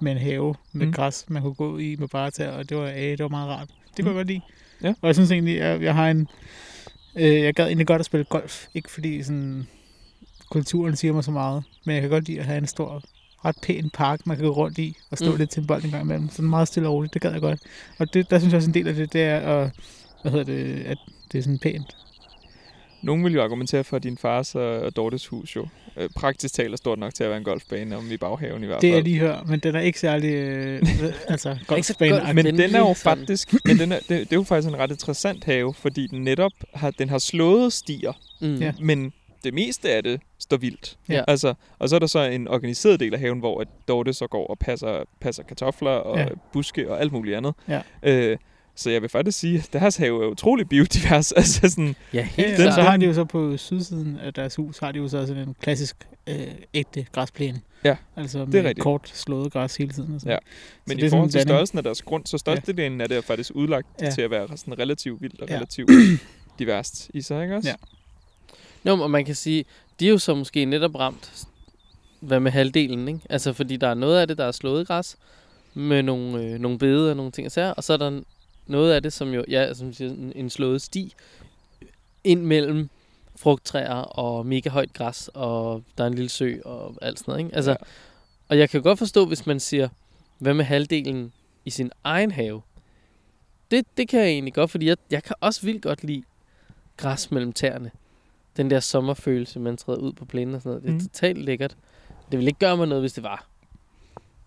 Speaker 3: med en have med
Speaker 2: Mm.
Speaker 3: græs, man kunne gå i med bare tæer, og det var, øh, det var meget rart. Det kunne
Speaker 2: Mm.
Speaker 3: jeg godt lide.
Speaker 2: Ja.
Speaker 3: Og jeg synes egentlig, jeg, jeg har en... Øh, jeg gad egentlig godt at spille golf. Ikke fordi sådan, kulturen siger mig så meget, men jeg kan godt lide at have en stor, ret pæn park, man kan gå rundt i og stå
Speaker 1: Mm.
Speaker 3: lidt til en bold en gang imellem. Sådan meget stille og roligt, det gad jeg godt. Og det, der synes jeg også en del af det, det er, at, hvad hedder det, at det er sådan pænt.
Speaker 2: Nogen vil jo argumentere for, at din fars og Dortes hus jo øh, praktisk talt er stort nok til at være en golfbane, om i baghaven i hvert
Speaker 3: Det
Speaker 2: fald.
Speaker 3: jeg lige hører, men den er ikke særlig, øh, altså,
Speaker 1: golf-
Speaker 3: golfbane
Speaker 2: Men den er jo faktisk, men den er, det, det er jo faktisk en ret interessant have, fordi den netop har, den har slået stier,
Speaker 1: Mm.
Speaker 2: Men det meste af det står vildt.
Speaker 1: Ja.
Speaker 2: Altså, og så er der så en organiseret del af haven, hvor at Dorte så går og passer, passer kartofler og
Speaker 3: Ja.
Speaker 2: ja. buske og alt muligt andet.
Speaker 3: Ja.
Speaker 2: Øh, så jeg vil faktisk sige, at deres have er utrolig biodivers. altså sådan,
Speaker 1: Ja,
Speaker 3: Ja,
Speaker 1: helt
Speaker 3: ja,
Speaker 1: klart.
Speaker 3: så har de jo så på sydsiden af deres hus, har de jo så sådan en klassisk øh, ægte græsplæne.
Speaker 2: Ja,
Speaker 3: altså med
Speaker 2: rigtigt.
Speaker 3: kort slået græs hele tiden. Og sådan.
Speaker 2: Ja.
Speaker 3: Så
Speaker 2: men
Speaker 3: det
Speaker 2: i
Speaker 3: er
Speaker 2: forhold til størrelsen af deres grund, så størstedelen af det er faktisk udlagt
Speaker 3: Ja.
Speaker 2: ja. til at være sådan relativt vildt og
Speaker 3: Ja.
Speaker 2: relativt diverst i sig, ikke også?
Speaker 3: Ja.
Speaker 1: Nå, og man kan sige, de er jo så måske netop ramt, hvad med halvdelen, ikke? Altså, fordi der er noget af det, der er slået græs, med nogle, øh, nogle bede og nogle ting og sager, og så er der noget af det, som jo, ja, som siger, en, en slået sti, ind mellem frugttræer og mega højt græs, og der er en lille sø og alt sådan noget, ikke? Altså,
Speaker 2: Ja.
Speaker 1: og jeg kan godt forstå, hvis man siger, hvad med halvdelen i sin egen have? Det, det kan jeg egentlig godt, fordi jeg, jeg kan også vildt godt lide græs mellem tæerne. Den der sommerfølelse, man træder ud på plænen og sådan noget. Det er
Speaker 2: Mm.
Speaker 1: totalt lækkert. Det ville ikke gøre mig noget, hvis det var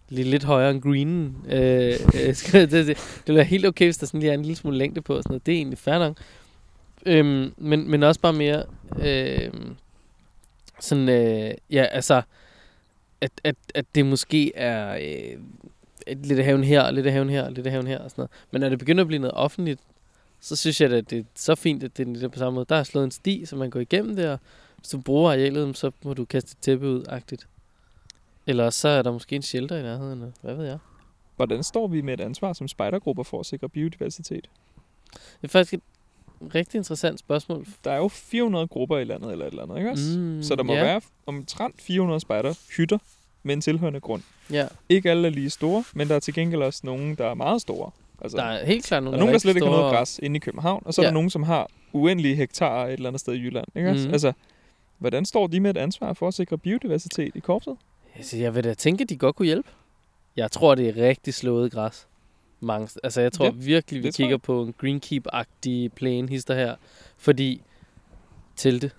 Speaker 1: lidt, lidt højere end greenen. Øh, øh, sige. det ville være helt okay, hvis der sådan lige er en lille smule længde på. Og sådan noget. Det er egentlig fair nok. Øhm, men, men også bare mere øh, sådan, øh, ja, altså, at, at, at det måske er øh, lidt af haven her, og lidt af haven her, og lidt af haven her og sådan noget. Men når det begynder at blive noget offentligt, så synes jeg, at det er så fint, at det er på samme måde. Der er slået en sti, så man går igennem det, og hvis du bruger arealet, så må du kaste et tæppe ud, agtigt. Eller så er der måske en shelter i nærheden, eller hvad ved jeg.
Speaker 2: Hvordan står vi med et ansvar som spejdergrupper for at sikre biodiversitet?
Speaker 1: Det er faktisk et rigtig interessant spørgsmål.
Speaker 2: Der er jo 400 grupper i landet eller et eller andet, ikke også?
Speaker 1: Mm,
Speaker 2: Så der må
Speaker 1: ja,
Speaker 2: være omtrent 400 spejder hytter med en tilhørende grund.
Speaker 1: Ja,
Speaker 2: Ikke alle er lige store, men der er til gengæld også nogen, der er meget store. Altså,
Speaker 1: der er helt klart
Speaker 2: der
Speaker 1: nogle,
Speaker 2: er nogen, der slet ikke har noget græs inde i København, og så er
Speaker 1: Ja.
Speaker 2: der nogen, som har uendelige hektarer et eller andet sted i Jylland. Ikke? også?
Speaker 1: Mhm.
Speaker 2: Altså, Hvordan står de med et ansvar for at sikre biodiversitet i korpset?
Speaker 1: Altså, jeg vil da tænke, at de godt kunne hjælpe. Jeg tror, det er rigtig slået græs. Mange, altså, jeg tror
Speaker 2: Det-
Speaker 1: virkelig, vi
Speaker 2: det
Speaker 1: kigger
Speaker 2: jeg.
Speaker 1: på en greenkeep-agtig plane hister her. Fordi telte.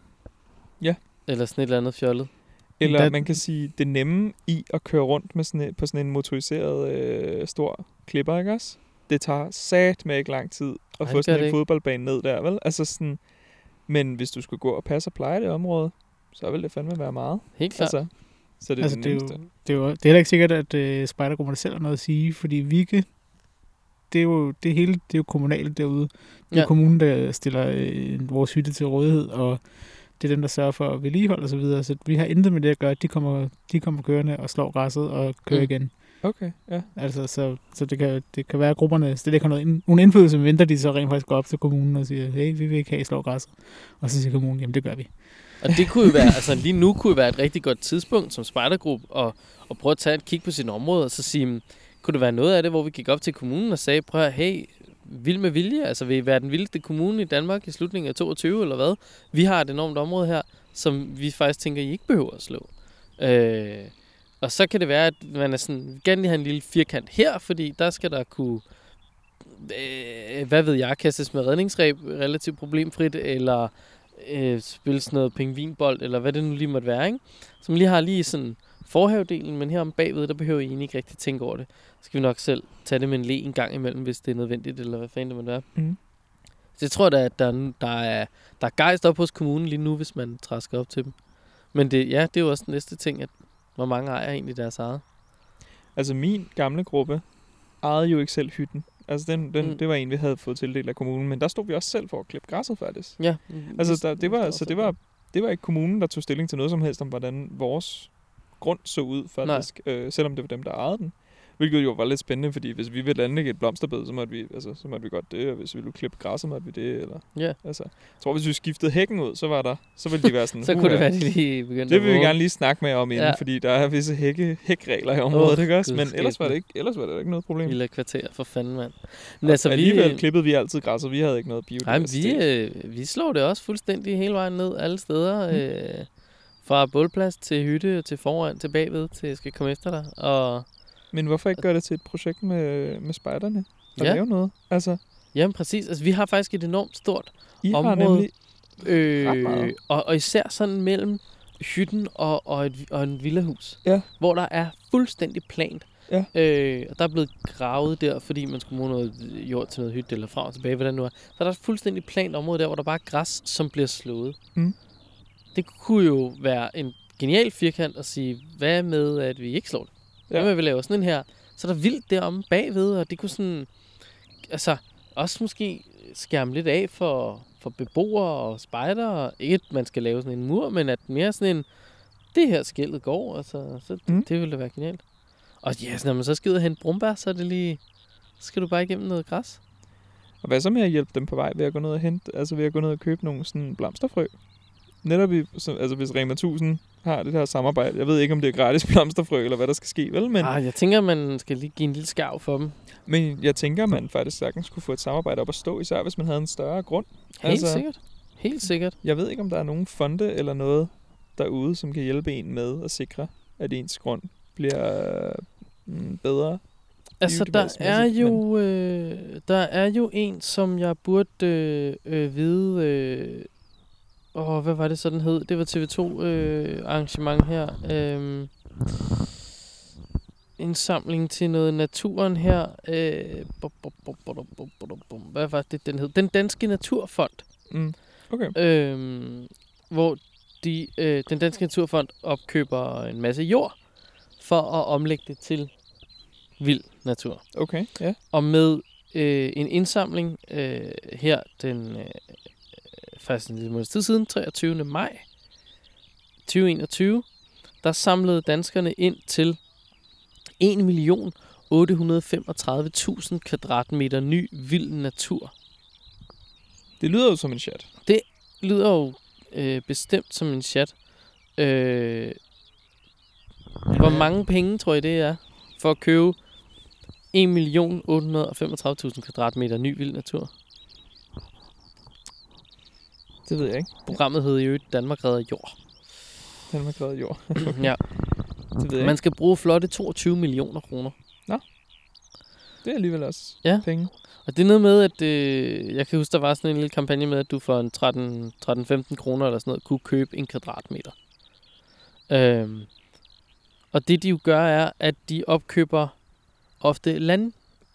Speaker 2: Ja.
Speaker 1: Eller sådan et eller andet fjollet.
Speaker 2: Eller
Speaker 3: Der-
Speaker 2: man kan sige, det nemme i at køre rundt med sådan på sådan en motoriseret øh, stor klipper, ikke også? Det tager sat med ikke lang tid at
Speaker 1: Nej,
Speaker 2: få sådan en
Speaker 1: ikke.
Speaker 2: fodboldbane ned der, vel? Altså sådan, men hvis du skulle gå og passe og pleje det område, så vil det fandme være meget.
Speaker 1: Helt klart.
Speaker 2: Altså, så det er
Speaker 3: altså,
Speaker 2: det
Speaker 3: det, er jo, det, er jo, det er heller ikke sikkert, at øh, spejdergrupperne selv har noget at sige, fordi Vigge, det er jo det hele, det er jo kommunalt derude. Det er
Speaker 1: Ja.
Speaker 3: kommunen, der stiller øh, vores hytte til rådighed, og det er dem, der sørger for vedligehold og så videre. Så vi har intet med det at gøre. De kommer, de kommer kørende og slår græsset og kører
Speaker 1: mm.
Speaker 3: igen.
Speaker 2: Okay, ja.
Speaker 3: Altså, så, så det, kan, det kan være, at grupperne slet ikke har noget, ind- nogen indflydelse, men venter de så rent faktisk går op til kommunen og siger, hey, vi vil ikke have, at I slår græsset. Og så siger kommunen, jamen det gør vi.
Speaker 1: Og det kunne jo være, altså lige nu kunne jo være et rigtig godt tidspunkt som spejdergruppe at, at prøve at tage et kig på sin område og så sige, "Hmm, kunne det være noget af det, hvor vi gik op til kommunen og sagde, prøv at hey, vild med vilje, altså vil I være den vildeste kommune i Danmark i slutningen af 22 eller hvad? Vi har et enormt område her, som vi faktisk tænker, I ikke behøver at slå. Øh, og så kan det være, at man er sådan, gerne lige have en lille firkant her, fordi der skal der kunne, øh, hvad ved jeg, kastes med redningsræb relativt problemfrit, eller øh, spille sådan noget pingvinbold, eller hvad det nu lige måtte være, ikke? Som lige har lige sådan forhavedelen, men her om bagved, der behøver I egentlig ikke rigtig tænke over det. Så skal vi nok selv tage det med en le en gang imellem, hvis det er nødvendigt, eller hvad fanden det måtte være.
Speaker 2: Mhm.
Speaker 1: Så jeg tror da, at der, er- der, er, der er gejst op hos kommunen lige nu, hvis man træsker op til dem. Men det, ja, det er jo også den næste ting, at hvor mange ejer egentlig deres eget.
Speaker 2: Altså min gamle gruppe ejede jo ikke selv hytten. Altså den, den,
Speaker 1: Mm.
Speaker 2: mm. det var en, vi havde fået tildelt af kommunen, men der stod vi også selv for at klippe græsset faktisk.
Speaker 1: Ja.
Speaker 2: Altså der, det var, så det var, det var ikke kommunen, der tog stilling til noget som helst om, hvordan vores grund så ud faktisk, øh, selvom det var dem, der ejede den. Hvilket jo var lidt spændende, fordi hvis vi ville anlægge et blomsterbed, så måtte vi, altså, så måtte vi godt det, og hvis vi ville klippe græsset, måtte vi det. Eller,
Speaker 1: Ja.
Speaker 2: altså, jeg tror, hvis vi skiftede hækken ud, så var der, så ville de være sådan,
Speaker 1: Så kunne det
Speaker 2: "Uha,
Speaker 1: være, de lige begyndte
Speaker 2: det vil vi gerne lige snakke med om inden,
Speaker 1: Ja.
Speaker 2: fordi der er visse hække, hækregler i området,
Speaker 1: Åh,
Speaker 2: ikke også? Men ellers var, det ikke, ellers var det ikke noget problem.
Speaker 1: Lille kvarter, for fanden, mand. Men
Speaker 2: Altså,
Speaker 1: altså, vi,
Speaker 2: alligevel
Speaker 1: øh,
Speaker 2: klippede vi altid græsset, vi havde ikke noget
Speaker 1: nej,
Speaker 2: biodiversitet.
Speaker 1: vi, øh, vi slår det også fuldstændig hele vejen ned alle steder.
Speaker 2: Mm.
Speaker 1: Øh, fra bålplads til hytte, til foran, til bagved, til jeg skal komme efter dig. Og
Speaker 2: Men hvorfor ikke gøre det til et projekt med, med spejderne? Og
Speaker 1: Ja.
Speaker 2: lave noget? Altså,
Speaker 1: jamen præcis, altså vi har faktisk et enormt stort
Speaker 2: I har
Speaker 1: Område.
Speaker 2: nemlig...
Speaker 1: Øh, og, og især sådan mellem hytten og, og, et, og en villahus.
Speaker 2: Ja.
Speaker 1: Hvor der er fuldstændig plant.
Speaker 2: Ja.
Speaker 1: Øh, og der er blevet gravet der, fordi man skulle bruge noget jord til noget hytte eller frem og tilbage, hvordan nu er. Så er der et fuldstændig plant område der, hvor der bare er græs, som bliver slået.
Speaker 2: Mm.
Speaker 1: Det kunne jo være en genial firkant at sige, hvad med, at vi ikke slår det? Hvad
Speaker 2: Ja.
Speaker 1: med, vi laver sådan en her? Så er der vildt deromme bagved, og det kunne sådan... Altså, også måske skærme lidt af for, for beboere og spejdere. Ikke, at man skal lave sådan en mur, men at mere sådan en... Det her skillet går, altså. Så det,
Speaker 2: Mm.
Speaker 1: det ville da være genialt. Og ja, så når man så skal ud og hente brumbær, så er det lige... Så skal du bare igennem noget græs.
Speaker 2: Og hvad så med at hjælpe dem på vej ved at gå ned og hente, altså ved at gå ned og købe nogle sådan blomsterfrø? Netop i, så, altså hvis Rema 1000 har det her samarbejde. Jeg ved ikke, om det er gratis blomsterfrø, eller hvad der skal ske, vel? Men.
Speaker 1: Ah, jeg tænker, man skal lige give en lille skarv for dem.
Speaker 2: men jeg tænker, man faktisk sagtens kunne få et samarbejde op at stå, især hvis man havde en større grund.
Speaker 1: Helt
Speaker 2: Altså-
Speaker 1: altså... sikkert. Helt sikkert.
Speaker 2: Jeg ved ikke, om der er nogen fonde eller noget derude, som kan hjælpe en med at sikre, at ens grund bliver mm, bedre.
Speaker 1: Altså, der er jo øh, der er jo en, som jeg burde øh, øh, vide. Øh, åh, hvad var det så, den hed? Det var TV2 øh, arrangement her. Øh, indsamling til noget naturen her. Øh, bum, bum, bum, bum, bum, bum, bum. Hvad var det, den hed? Den Danske Naturfond.
Speaker 2: Mm. Okay.
Speaker 1: Øh, hvor de, øh, den Danske Naturfond opkøber en masse jord for at omlægge det til vild natur.
Speaker 2: Okay, ja.
Speaker 1: Og med øh, en indsamling øh, her den øh, faktisk en lille måneds tid siden, 23. maj 2021, der samlede danskerne ind til 1 million 835.000 kvadratmeter ny vild natur.
Speaker 2: Det lyder jo som en chat.
Speaker 1: lyder jo øh, bestemt som en chat. Øh, hvor mange penge tror I det er for at købe 1.835.000 kvadratmeter ny vild natur?
Speaker 2: Det ved jeg ikke.
Speaker 1: Programmet hedder jo Danmark redder jord.
Speaker 2: Danmark krævet jord.
Speaker 1: ja.
Speaker 2: Det ved jeg
Speaker 1: Man skal bruge flotte 22 millioner kroner.
Speaker 2: Det er alligevel også
Speaker 1: Ja.
Speaker 2: penge.
Speaker 1: Og det er noget med, at øh, jeg kan huske, der var sådan en lille kampagne med, at du for en 13 13-15 kroner eller sådan noget, kunne købe en kvadratmeter. Øhm, og det de jo gør er, at de opkøber ofte land,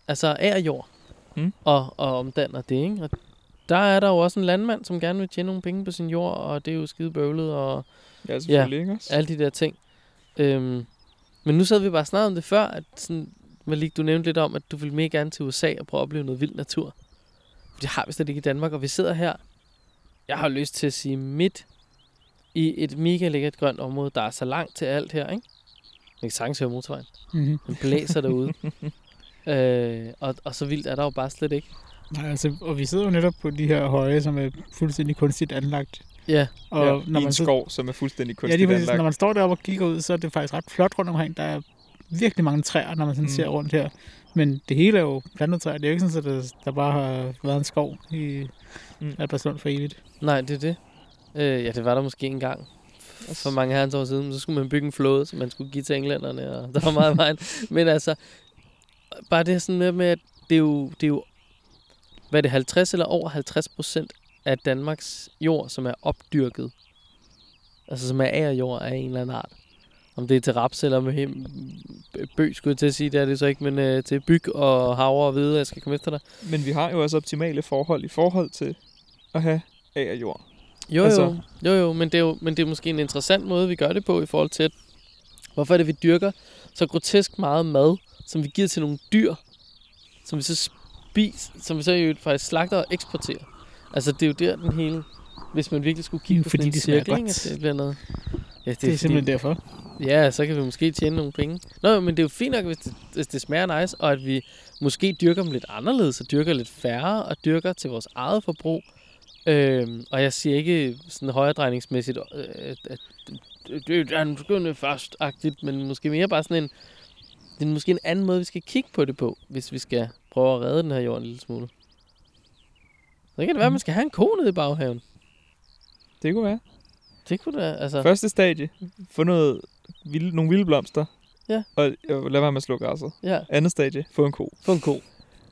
Speaker 1: altså agerjord,
Speaker 2: Mm.
Speaker 1: og, og omdanner det, ikke? Og der er der jo også en landmand, som gerne vil tjene nogle penge på sin jord, og det er jo skide bøvlet, og
Speaker 2: Ja, selvfølgelig også?
Speaker 1: alle de der ting. Øhm, men nu sad vi bare snart om det før, at sådan, Malik, du nævnte lidt om, at du ville mere gerne til USA og prøve at opleve noget vild natur. Det har vi slet ikke i Danmark, og vi sidder her, jeg har lyst til at sige midt i et mega lækkert grønt område, der er så langt til alt her, ikke? Man kan sagtens høre motorvejen.
Speaker 3: Mm-hmm.
Speaker 1: Den blæser derude. øh, og, og så vildt er der jo bare slet ikke.
Speaker 3: Nej, altså, og vi sidder jo netop på de her høje, som er fuldstændig kunstigt anlagt.
Speaker 1: Ja,
Speaker 3: Og
Speaker 2: ja,
Speaker 3: når
Speaker 2: I
Speaker 3: man
Speaker 2: en
Speaker 3: så,
Speaker 2: skov, som er fuldstændig
Speaker 3: ja,
Speaker 2: kunstigt
Speaker 3: lige præcis,
Speaker 2: anlagt.
Speaker 3: når man står deroppe og kigger ud, så er det faktisk ret flot rundt omkring. Der er virkelig mange træer, når man sådan
Speaker 2: Mm.
Speaker 3: ser rundt her. Men det hele er jo plantet træer. Det er jo ikke sådan, at der, der bare har været en skov i
Speaker 2: mm.
Speaker 3: Albertslund for evigt.
Speaker 1: nej, det er det. Øh, ja, det var der måske engang for mange herrens år siden. Så skulle man bygge en flåde, som man skulle give til englænderne, og der var meget vejen. Men altså, bare det sådan med, med at det er jo, det er jo hvad er det, 50 eller over 50 procent af Danmarks jord, som er opdyrket. Altså som er agerjord af en eller anden art. Om det er til raps eller med bøg, skulle jeg til at sige, det er det så ikke, men øh, til byg og havre og hvide, jeg skal komme efter dig.
Speaker 2: Men vi har jo også optimale forhold i forhold til at have agerjord.
Speaker 1: Jo, altså, jo, jo, jo, men det, er jo, men det er måske en interessant måde, vi gør det på i forhold til, at, hvorfor er det, vi dyrker så grotesk meget mad, som vi giver til nogle dyr, som vi så spiser, som vi så jo faktisk slagter og eksporterer. Altså, det er jo der den hele, hvis man virkelig skulle kigge
Speaker 3: Jo,
Speaker 1: på
Speaker 3: fordi
Speaker 1: sådan en
Speaker 3: det
Speaker 1: cirkel, ikke, det bliver noget... Ja, det,
Speaker 3: Det, det er simpelthen derfor.
Speaker 1: Ja, så kan vi måske tjene nogle penge. Nå, men det er jo fint nok, hvis det, hvis det smager nice, og at vi måske dyrker dem lidt anderledes, og dyrker lidt færre, og dyrker til vores eget forbrug. Øhm, og jeg siger ikke sådan højredrejningsmæssigt, øh, at, det er en begyndende først-agtigt, men måske mere bare sådan en, det er måske en anden måde, vi skal kigge på det på, hvis vi skal prøve at redde den her jord en lille smule. Så kan det være, at man skal have en ko nede i baghaven.
Speaker 2: Det kunne være.
Speaker 1: Det kunne da, altså...
Speaker 2: Første stadie, få noget vilde, nogle vilde blomster.
Speaker 1: Ja.
Speaker 2: Og, og lad være med at slå græsset.
Speaker 1: Ja,
Speaker 2: Andet stadie, få en ko.
Speaker 1: få en ko.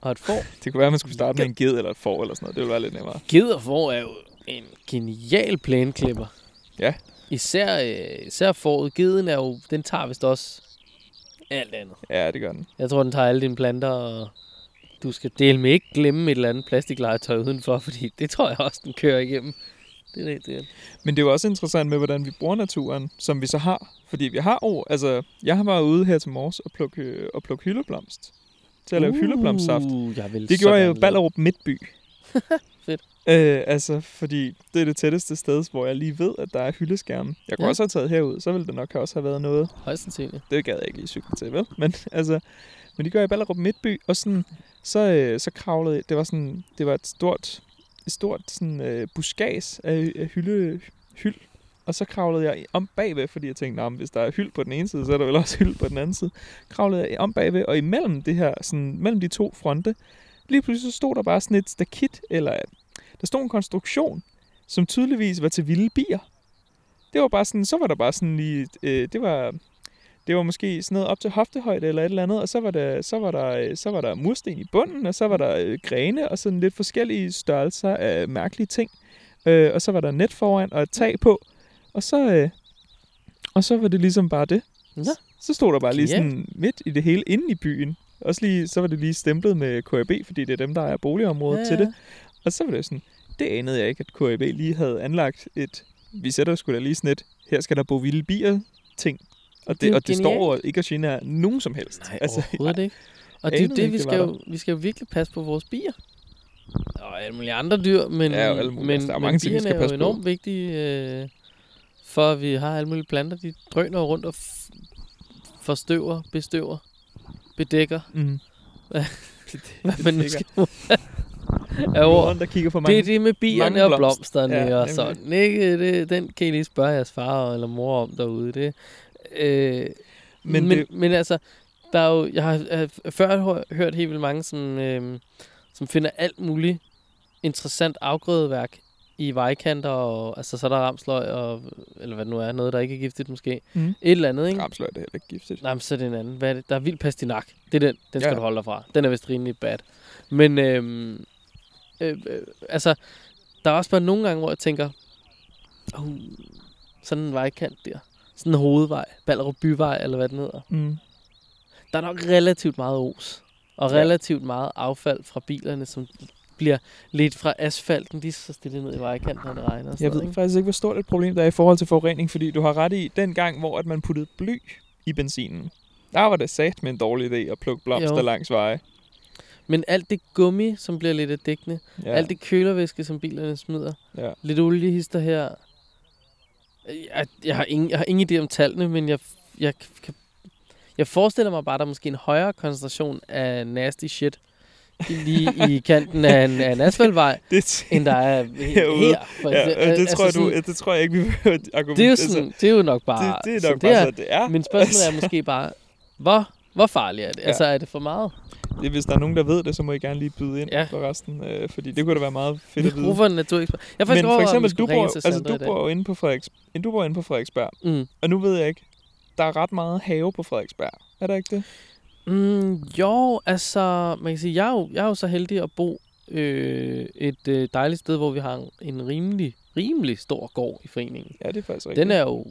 Speaker 1: Og et får.
Speaker 2: Det kunne være, at man skulle starte med en ged eller et får eller sådan noget. Det ville være lidt nemmere.
Speaker 1: Ged og får er jo en genial plæneklipper.
Speaker 2: Ja.
Speaker 1: Især, øh, især foråret. Geden er jo, den tager vist også alt andet.
Speaker 2: Ja, det gør den.
Speaker 1: Jeg tror, den tager alle dine planter, og du skal dele med ikke glemme et eller andet plastiklegetøj udenfor, fordi det tror jeg også, den kører igennem. Det er det, det er.
Speaker 2: Men det er jo også interessant med, hvordan vi bruger naturen, som vi så har. Fordi vi har jo, altså, jeg har været ude her til morges og plukke, og plukke hyldeblomst. Til at lave hyldeblomstsaft.
Speaker 1: Uh, vil
Speaker 2: Det gjorde jeg jo Ballerup Midtby.
Speaker 1: Fedt.
Speaker 2: Øh, altså, fordi det er det tætteste sted, hvor jeg lige ved, at der er hyldeskærme. Jeg kunne
Speaker 1: Ja.
Speaker 2: også have taget herud, så ville det nok også have været noget.
Speaker 1: Højst sandsynligt.
Speaker 2: Det gad jeg ikke lige cykle til, vel? Men altså, men det gør jeg i Ballerup Midtby, og sådan, så, øh, så kravlede jeg- det var sådan, det var et stort, et stort sådan, øh, buskads af, af hylde, hyld, og så kravlede jeg om bagved, fordi jeg tænkte, nah, hvis der er hyld på den ene side, så er der vel også hyld på den anden side. Kravlede jeg om bagved, og imellem det her, sådan, mellem de to fronte, lige pludselig så stod der bare sådan et stakit, eller der stod en konstruktion, som tydeligvis var til vilde bier. Det var bare sådan, så var der bare sådan lige, øh, det var, det var måske sådan noget op til hoftehøjde eller et eller andet, og så var der, så var der, øh, så var der mursten i bunden, og så var der øh, grene og sådan lidt forskellige størrelser af mærkelige ting. Øh, og så var der net foran og et tag på, og så, øh, og så var det ligesom bare det.
Speaker 1: Ja.
Speaker 2: Så stod der bare lige sådan midt i det hele inde i byen. Også lige, så var det lige stemplet med KAB, fordi det er dem, der er boligområdet ja, til det. Og så var det sådan, det anede jeg ikke, at KAB lige havde anlagt et, vi sætter sgu da lige sådan et, her skal der bo vilde bier ting. Og
Speaker 1: Det
Speaker 2: det, og det står
Speaker 1: genialt.
Speaker 2: jo ikke at genere nogen som helst.
Speaker 1: Nej, altså, overhovedet ikke. Og det er jo det,
Speaker 2: ikke,
Speaker 1: vi skal jo, vi skal jo virkelig passe på vores bier. Og alle mulige andre dyr, men,
Speaker 2: Ja, alle mulige.
Speaker 1: men,
Speaker 2: Altså, der er
Speaker 1: men
Speaker 2: mange ting, vi
Speaker 1: bierne
Speaker 2: skal
Speaker 1: er jo
Speaker 2: passe på.
Speaker 1: enormt vigtige, øh, for at vi har alle mulige planter. De drøner rundt og forstøver, bestøver, bedækker.
Speaker 2: Mm.
Speaker 1: Hvad-
Speaker 2: det,
Speaker 1: Hvad man nu skal er ord.
Speaker 2: Der kigger på mange.
Speaker 1: Det er det med bierne og
Speaker 2: blomster.
Speaker 1: blomsterne
Speaker 2: Ja,
Speaker 1: og sådan. Ikke? Det, den kan I lige spørge jeres far eller mor om derude. Det, øh,
Speaker 2: Men
Speaker 1: men,
Speaker 2: det-
Speaker 1: men altså, der er jo, jeg har øh, før hø- hørt helt vildt mange, som, øh, som finder alt muligt interessant afgrødeværk i vejkanter, og altså, så er der ramsløg, og, eller hvad det nu er, noget, der ikke er giftigt måske.
Speaker 2: Mm.
Speaker 1: Et eller andet, ikke?
Speaker 2: Ramsløg er det heller ikke giftigt.
Speaker 1: Nej, men så er det en anden. Hvad er det? Der er vild pastinak. Det er den. Den skal
Speaker 2: Ja.
Speaker 1: du holde dig fra. Den er vist rimelig bad. Men, øhm, øh, øh, altså, der er også bare nogle gange, hvor jeg tænker, uh, sådan en vejkant der. Sådan en hovedvej. Ballerup Byvej, eller hvad den hedder.
Speaker 2: Mm.
Speaker 1: Der er nok relativt meget os. Og
Speaker 2: Ja.
Speaker 1: relativt meget affald fra bilerne, som bliver lidt fra asfalten, lige så stille ned i vejkanten, når det regner.
Speaker 2: Jeg ved
Speaker 1: ikke?
Speaker 2: faktisk ikke, hvor stort et problem der er i forhold til forurening, fordi du har ret i, den gang, hvor at man puttede bly i benzinen, der var det sat med en dårlig idé at plukke blomster
Speaker 1: Jo.
Speaker 2: langs veje.
Speaker 1: Men alt det gummi, som bliver lidt af dækkende.
Speaker 2: Ja.
Speaker 1: Alt det kølervæske, som bilerne smider.
Speaker 2: Ja.
Speaker 1: Lidt oliehister her. Jeg, jeg, har ingen, jeg har ingen idé om tallene, men jeg, jeg, kan, jeg forestiller mig bare, at der er måske en højere koncentration af nasty shit lige i kanten af en, af en asfaltvej,
Speaker 2: Det,
Speaker 1: end der er
Speaker 2: Herude.
Speaker 1: her. For
Speaker 2: ja, det,
Speaker 1: Altså
Speaker 2: tror jeg, du,
Speaker 1: sådan,
Speaker 2: det tror jeg ikke, vi behøver at
Speaker 1: det, er jo
Speaker 2: argumentere.
Speaker 1: sådan, det er jo nok bare...
Speaker 2: det, det er nok bare
Speaker 1: er.
Speaker 2: så, det er.
Speaker 1: Men spørgsmålet er måske bare, hvor, hvor farligt er det?
Speaker 2: Ja.
Speaker 1: Altså, er det for meget?
Speaker 2: det, hvis der er nogen, der ved det, så må I gerne lige byde ind
Speaker 1: Ja.
Speaker 2: for resten. Øh, fordi det kunne da være meget fedt
Speaker 1: Vi
Speaker 2: at vide.
Speaker 1: brug for en naturekspert. Jeg
Speaker 2: Men for
Speaker 1: vi
Speaker 2: eksempel, du bor, altså, du bor jo inde på, Frederiks, du bor inde på Frederiksberg.
Speaker 1: Mm.
Speaker 2: Og nu ved jeg ikke, der er ret meget have på Frederiksberg. Er der ikke det?
Speaker 1: Mm, jo, altså, man kan sige, jeg er jo, jeg er jo så heldig at bo øh, et øh, dejligt sted, hvor vi har en, en rimelig, rimelig stor gård i foreningen.
Speaker 2: Ja, det er faktisk rigtigt.
Speaker 1: Den er jo,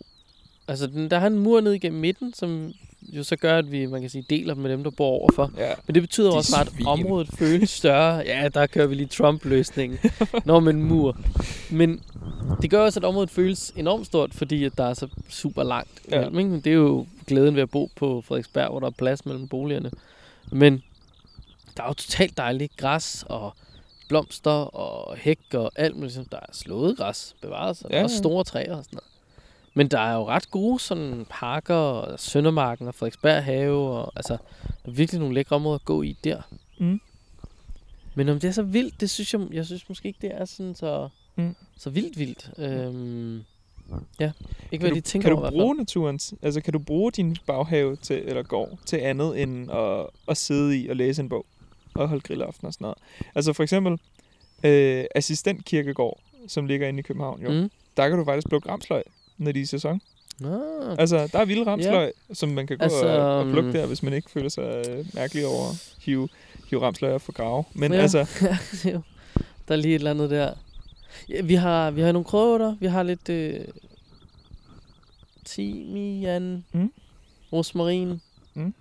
Speaker 1: altså, den, der har en mur ned igennem midten, som jo så gør, at vi, man kan sige, deler med dem, der bor overfor.
Speaker 2: Ja.
Speaker 1: Men det betyder
Speaker 2: De
Speaker 1: også bare, at området føles større. Ja, der kører vi lige Trump-løsningen. Når med en mur. Men det gør også, at området føles enormt stort, fordi at der er så super langt
Speaker 2: Ja.
Speaker 1: Men det er jo glæden ved at bo på Frederiksberg, hvor der er plads mellem boligerne. Men der er jo totalt dejligt græs og blomster og hæk og alt muligt. Der er slået græs bevaret, der
Speaker 2: Ja,
Speaker 1: er også
Speaker 2: ja.
Speaker 1: store træer og sådan noget. Men der er jo ret gode sådan parker, og Søndermarken og Frederiksberg have, og altså, der er virkelig nogle lækre områder at gå i der.
Speaker 2: Mm.
Speaker 1: Men om det er så vildt, det synes jeg, jeg synes måske ikke, det er sådan så,
Speaker 2: Mm.
Speaker 1: mm. så vildt vildt. Øhm, ja, ikke
Speaker 2: Kan
Speaker 1: hvad
Speaker 2: du,
Speaker 1: de tænker
Speaker 2: kan du
Speaker 1: over fald.
Speaker 2: bruge naturen, altså kan du bruge din baghave til, eller gård til andet end at, at sidde i og læse en bog og holde grillaften og sådan noget? Altså for eksempel øh, Assistent Kirkegård, som ligger inde i København, jo. Mm.
Speaker 1: Mm.
Speaker 2: Der kan du faktisk plukke ramsløg, når de er i sæson.
Speaker 1: Nå,
Speaker 2: Altså, der er vilde ramsløg, ja. som man kan gå altså, og, og plukke
Speaker 1: um,
Speaker 2: der, hvis man ikke føler sig øh, mærkelig over at hive, hive ramsløg op for grave. Men ja. Altså,
Speaker 1: der er lige et eller andet der. Ja, vi har, vi har nogle krøver Vi har lidt øh, timian,
Speaker 2: Mm.
Speaker 1: rosmarin.
Speaker 2: Mm.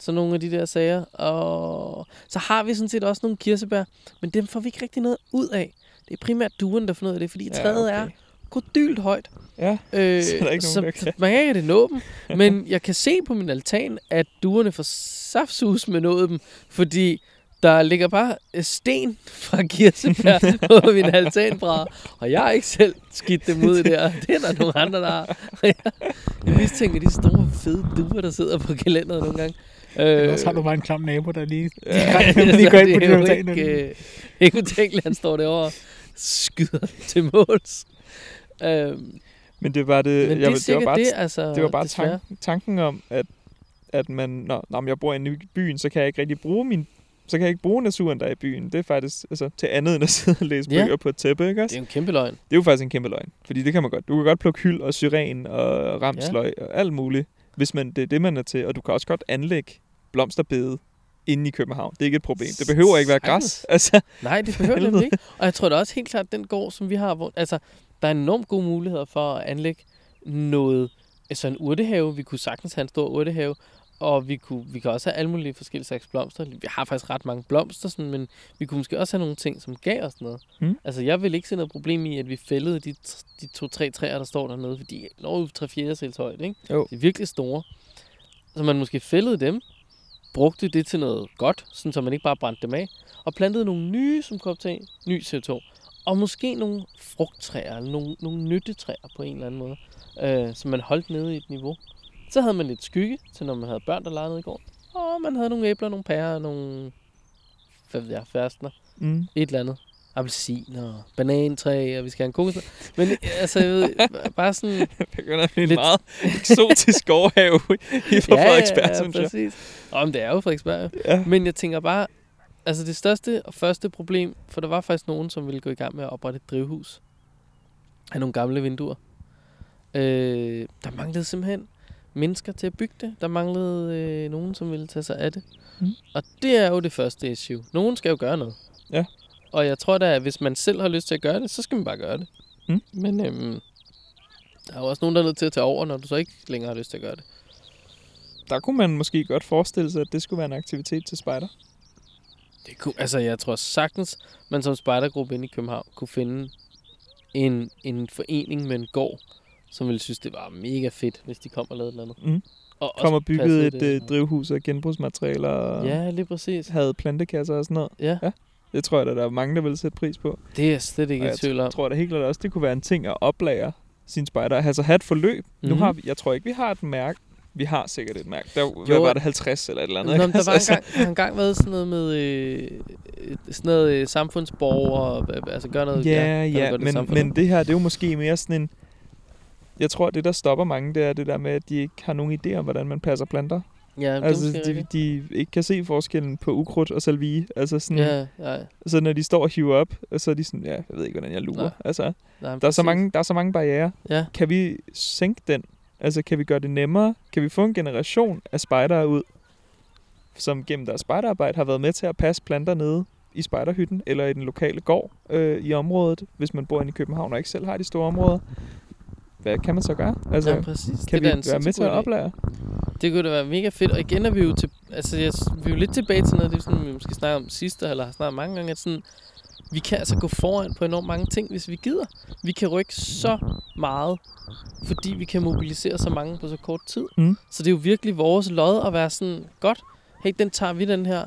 Speaker 1: Så nogle af de der sager. Og så har vi sådan set også nogle kirsebær, men dem får vi ikke rigtig noget ud af. Det er primært duen, der får noget af det, fordi
Speaker 2: Ja,
Speaker 1: træet
Speaker 2: okay.
Speaker 1: er godylt højt.
Speaker 2: ja,
Speaker 1: Øh,
Speaker 2: Så er der ikke nogen,
Speaker 1: så,
Speaker 2: der kan.
Speaker 1: så man kan ikke nå dem. Men jeg kan se på min altan, at duerne får saftsus med nået dem, fordi der ligger bare øh, sten fra kirsebær på min altanbrædder, og jeg har ikke selv skidt dem ud der. Det er der nogle andre, der har. jeg mistænker de store, fede duer, der sidder på kalenderet nogle gange. Øh,
Speaker 3: Og så har du bare en klam nabo, der lige,
Speaker 2: Ja.
Speaker 3: lige
Speaker 1: så
Speaker 3: går ind
Speaker 1: det
Speaker 3: på
Speaker 1: er
Speaker 3: din
Speaker 1: jo
Speaker 3: altan.
Speaker 1: ikke, øh, ikke utænkeligt, han står derovre og skyder til måls. Øhm,
Speaker 2: men det var det,
Speaker 1: men det
Speaker 2: jeg,
Speaker 1: er
Speaker 2: vil- det var bare
Speaker 1: det, altså,
Speaker 2: Det var bare
Speaker 1: desværre.
Speaker 2: tanken, tanken om, at, at man, når, når jeg bor inde i byen, så kan jeg ikke rigtig bruge min så kan jeg ikke bruge naturen der er i byen. Det er faktisk altså, til andet end at sidde og læse
Speaker 1: Ja.
Speaker 2: bøger på et tæppe, ikke
Speaker 1: Det
Speaker 2: også?
Speaker 1: er jo en kæmpe løgn.
Speaker 2: Det er jo faktisk en kæmpe løgn. Fordi det kan man godt. Du kan godt plukke hyld og syren og ramsløg ja. og alt muligt, hvis man, det er det, man er til. Og du kan også godt anlægge blomsterbede inde i København. Det er ikke et problem. Det behøver ikke være græs. Altså,
Speaker 1: Nej, det behøver nemlig ikke. Og jeg tror da også helt klart, at den gård, som vi har, hvor, altså, der er enormt gode muligheder for at anlægge noget, altså en urtehave. Vi kunne sagtens have en stor urtehave, og vi, kunne, vi kan også have alle mulige forskellige slags blomster. Vi har faktisk ret mange blomster, sådan, men vi kunne måske også have nogle ting, som gav os noget.
Speaker 2: Mm.
Speaker 1: Altså, jeg vil ikke se noget problem i, at vi fældede de, de to-tre træer, der står dernede, fordi de er over tre fjerde højt, ikke?
Speaker 2: Jo.
Speaker 1: De er virkelig store. Så man måske fældede dem, brugte det til noget godt, sådan så man ikke bare brændte dem af, og plantede nogle nye, som kunne optage ny CO2. Og måske nogle frugttræer, eller nogle, nogle nyttetræer på en eller anden måde, øh, som man holdt nede i et niveau. Så havde man lidt skygge til, når man havde børn, der legede nede i gården. Og man havde nogle æbler, nogle pærer, nogle hvad ved jeg, færstner,
Speaker 2: mm.
Speaker 1: et eller andet. Appelsin og banantræ, og vi skal have en kokosnød. Men altså, jeg ved, bare sådan...
Speaker 2: det begynder at blive en
Speaker 1: Lidt-
Speaker 2: meget eksotisk gårdhave i for Frederiksberg,
Speaker 1: ja,
Speaker 2: synes jeg.
Speaker 1: præcis. Nå, men det er jo Frederiksberg.
Speaker 2: Ja.
Speaker 1: Men jeg tænker bare, altså det største og første problem, for der var faktisk nogen, som ville gå i gang med at oprette et drivhus af nogle gamle vinduer. Øh, der manglede simpelthen mennesker til at bygge det. Der manglede øh, nogen, som ville tage sig af det.
Speaker 2: Mm.
Speaker 1: Og det er jo det første issue. Nogen skal jo gøre noget.
Speaker 2: Ja.
Speaker 1: Og jeg tror da, at hvis man selv har lyst til at gøre det, så skal man bare gøre det.
Speaker 2: Mm.
Speaker 1: Men øhm, der er jo også nogen, der er nødt til at tage over, når du så ikke længere har lyst til at gøre det.
Speaker 2: Der kunne man måske godt forestille sig, at det skulle være en aktivitet til spejder.
Speaker 1: Det kunne, altså, jeg tror sagtens, man som spejdergruppe inde i København kunne finde en, en forening med en gård, som ville synes, det var mega fedt, hvis de kom og lavede et eller andet.
Speaker 2: Mm.
Speaker 1: Og
Speaker 2: Kom og byggede et
Speaker 1: passede
Speaker 2: øh, drivhus af genbrugsmaterialer og
Speaker 1: Ja, lige præcis.
Speaker 2: havde plantekasser og sådan noget.
Speaker 1: Ja,
Speaker 2: Ja. Det tror jeg, der er mange, der vil sætte pris på.
Speaker 1: det er slet ikke i
Speaker 2: jeg
Speaker 1: tvivl om.
Speaker 2: Jeg tror da helt klart også, det kunne være en ting at oplære sine spejder. Altså have et forløb. Mm. Nu
Speaker 1: Mhm.
Speaker 2: har vi, jeg tror ikke, vi har et mærke. Vi har sikkert et mærke. Der, jo, hvad var det, 50 eller et eller andet?
Speaker 1: Nå, der var
Speaker 2: Altså,
Speaker 1: engang, der har engang været sådan noget med øh, sådan noget øh, samfundsborger, altså gøre noget,
Speaker 2: Ja,
Speaker 1: gøre
Speaker 2: ja,
Speaker 1: noget godt i
Speaker 2: men, men det her, det er jo måske mere sådan en... Jeg tror, det der stopper mange, det er det der med, at de ikke har nogen idé om, hvordan man passer planter.
Speaker 1: ja,
Speaker 2: Altså, de, de ikke kan se forskellen på ukrudt og salvie. Altså sådan,
Speaker 1: Ja, ja,
Speaker 2: så når de står og hiver op, så er de sådan, ja, jeg ved ikke, hvordan jeg lurer.
Speaker 1: Nej.
Speaker 2: Altså,
Speaker 1: nej,
Speaker 2: der, er så mange, der er så mange barriere.
Speaker 1: Ja,
Speaker 2: Kan vi sænke den? Altså, kan vi gøre det nemmere? Kan vi få en generation af spejdere ud, som gennem deres spejderarbejde har været med til at passe planter nede i spejderhytten eller i den lokale gård øh, i området, hvis man bor inde i København og ikke selv har de store områder? Hvad kan man så gøre? Altså,
Speaker 1: ja, præcis.
Speaker 2: kan
Speaker 1: det
Speaker 2: vi være med til at oplære?
Speaker 1: Det kunne da være mega fedt. Og igen er vi jo, til, altså, jeg, vi er jo lidt tilbage til noget, det er sådan, vi måske snakker om sidste, eller har snakket mange gange, at sådan, vi kan altså gå foran på enormt mange ting, hvis vi gider. Vi kan rykke så meget, fordi vi kan mobilisere så mange på så kort tid.
Speaker 2: Mm.
Speaker 1: Så det er jo virkelig vores lod at være sådan, godt, hey, den tager vi den her.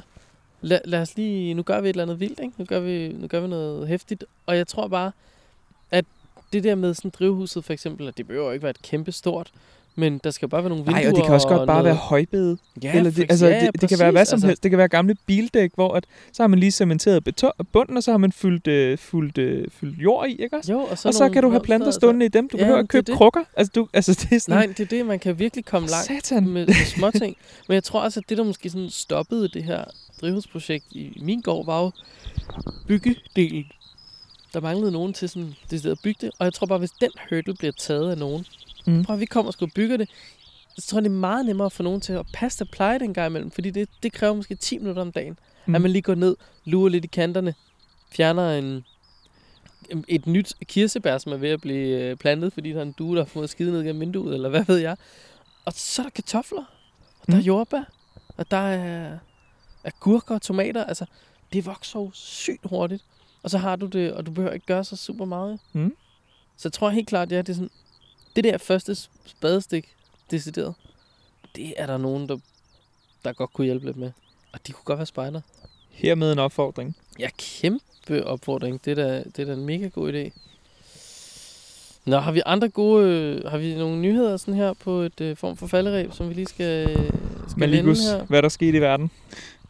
Speaker 1: Lad, lad os lige, nu gør vi et eller andet vildt, ikke? Nu gør vi, nu gør vi noget hæftigt. Og jeg tror bare, at det der med sådan drivhuset for eksempel, at det behøver jo ikke være et kæmpe stort, men der skal bare være nogle vinduer
Speaker 2: Nej, og det kan også godt bare
Speaker 1: noget...
Speaker 2: være højbede.
Speaker 1: Ja,
Speaker 2: Eller det, altså,
Speaker 1: ja,
Speaker 2: det, det kan være hvad som altså. helst. Det kan være gamle bildæk, hvor at, så har man lige cementeret beton, bunden, og så har man fyldt, øh, fyldt, øh, fyldt jord i, ikke også?
Speaker 1: Jo, og så,
Speaker 2: og så kan du have planter
Speaker 1: altså.
Speaker 2: stående i dem. Du
Speaker 1: Ja,
Speaker 2: behøver ikke købe
Speaker 1: det.
Speaker 2: krukker. Altså, du, altså, det er sådan...
Speaker 1: Nej, det er det. Man kan virkelig komme langt
Speaker 2: Satan.
Speaker 1: med, med små ting. Men jeg tror også, at det, der måske sådan stoppede det her drivhusprojekt i min gård, var jo byggedelen. Der manglede nogen til sådan det at bygge det. Og jeg tror bare, hvis den hurdle bliver taget af nogen,
Speaker 2: Mm.
Speaker 1: prøv at vi kommer og skal bygge det, så tror jeg, det er meget nemmere at få nogen til at passe og pleje den gang imellem. Fordi det, det kræver måske 10 minutter om dagen. Mm. At man lige går ned, lurer lidt i kanterne, fjerner en, et nyt kirsebær, som er ved at blive øh, plantet, fordi der er en due, der har fået skide ned gennem vinduet, eller hvad ved jeg. Og så er der kartofler, og der er
Speaker 2: Mm.
Speaker 1: jordbær, og der er agurker og tomater. Altså, det vokser jo sygt hurtigt. Og så har du det, og du behøver ikke gøre så super meget.
Speaker 2: Mm.
Speaker 1: Så jeg tror helt klart, ja, det er sådan, det der første spadestik, decideret, det er der nogen, der, der godt kunne hjælpe lidt med. Og de kunne godt være spejder.
Speaker 2: Hermed en opfordring.
Speaker 1: Ja, kæmpe opfordring. Det er da, det er da en mega god idé. Nå, har vi andre gode... Øh, har vi nogle nyheder sådan her på et øh, form for falderæb, som vi lige skal, øh, skal
Speaker 2: Malikus,
Speaker 1: her?
Speaker 2: hvad der skete i verden.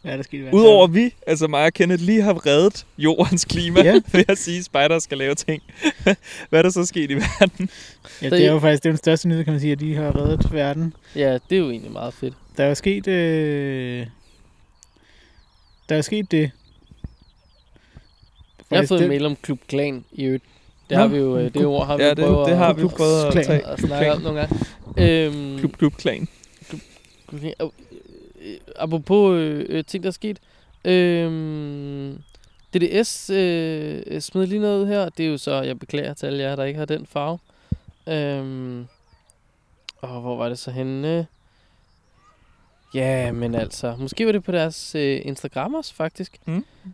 Speaker 3: Ja, der skal det være.
Speaker 2: Udover at vi, altså mig og Kenneth, lige har reddet jordens klima
Speaker 3: Ja.
Speaker 2: ved at sige, at spejder skal lave ting. hvad er der så sket i verden?
Speaker 3: Ja, det er jo faktisk det er den største nyhed, kan man sige, at de har reddet verden.
Speaker 1: Ja, det er jo egentlig meget fedt.
Speaker 3: Der er jo sket... Øh, der er sket det.
Speaker 1: Jeg har
Speaker 3: Faktisk,
Speaker 1: fået
Speaker 3: det-
Speaker 1: en mail om Klub Klan i øvrigt. Det har vi jo, øh, det ord har vi
Speaker 2: Ja,
Speaker 1: jo
Speaker 2: det,
Speaker 1: prøvet
Speaker 2: det har
Speaker 1: at,
Speaker 2: vi prøvet at
Speaker 1: at
Speaker 2: Klub
Speaker 1: snakke om nogle gange. Øhm,
Speaker 2: Klub, klub, klan.
Speaker 1: Klub Klan. Øh, apropos øh, øh, ting, der er sket. Øhm, DDS øh, smed lige noget ud her. Det er jo så, jeg beklager til alle jer, der ikke har den farve. Øhm, og hvor var det så henne? Ja, men altså, måske var det på deres øh, Instagram også, faktisk.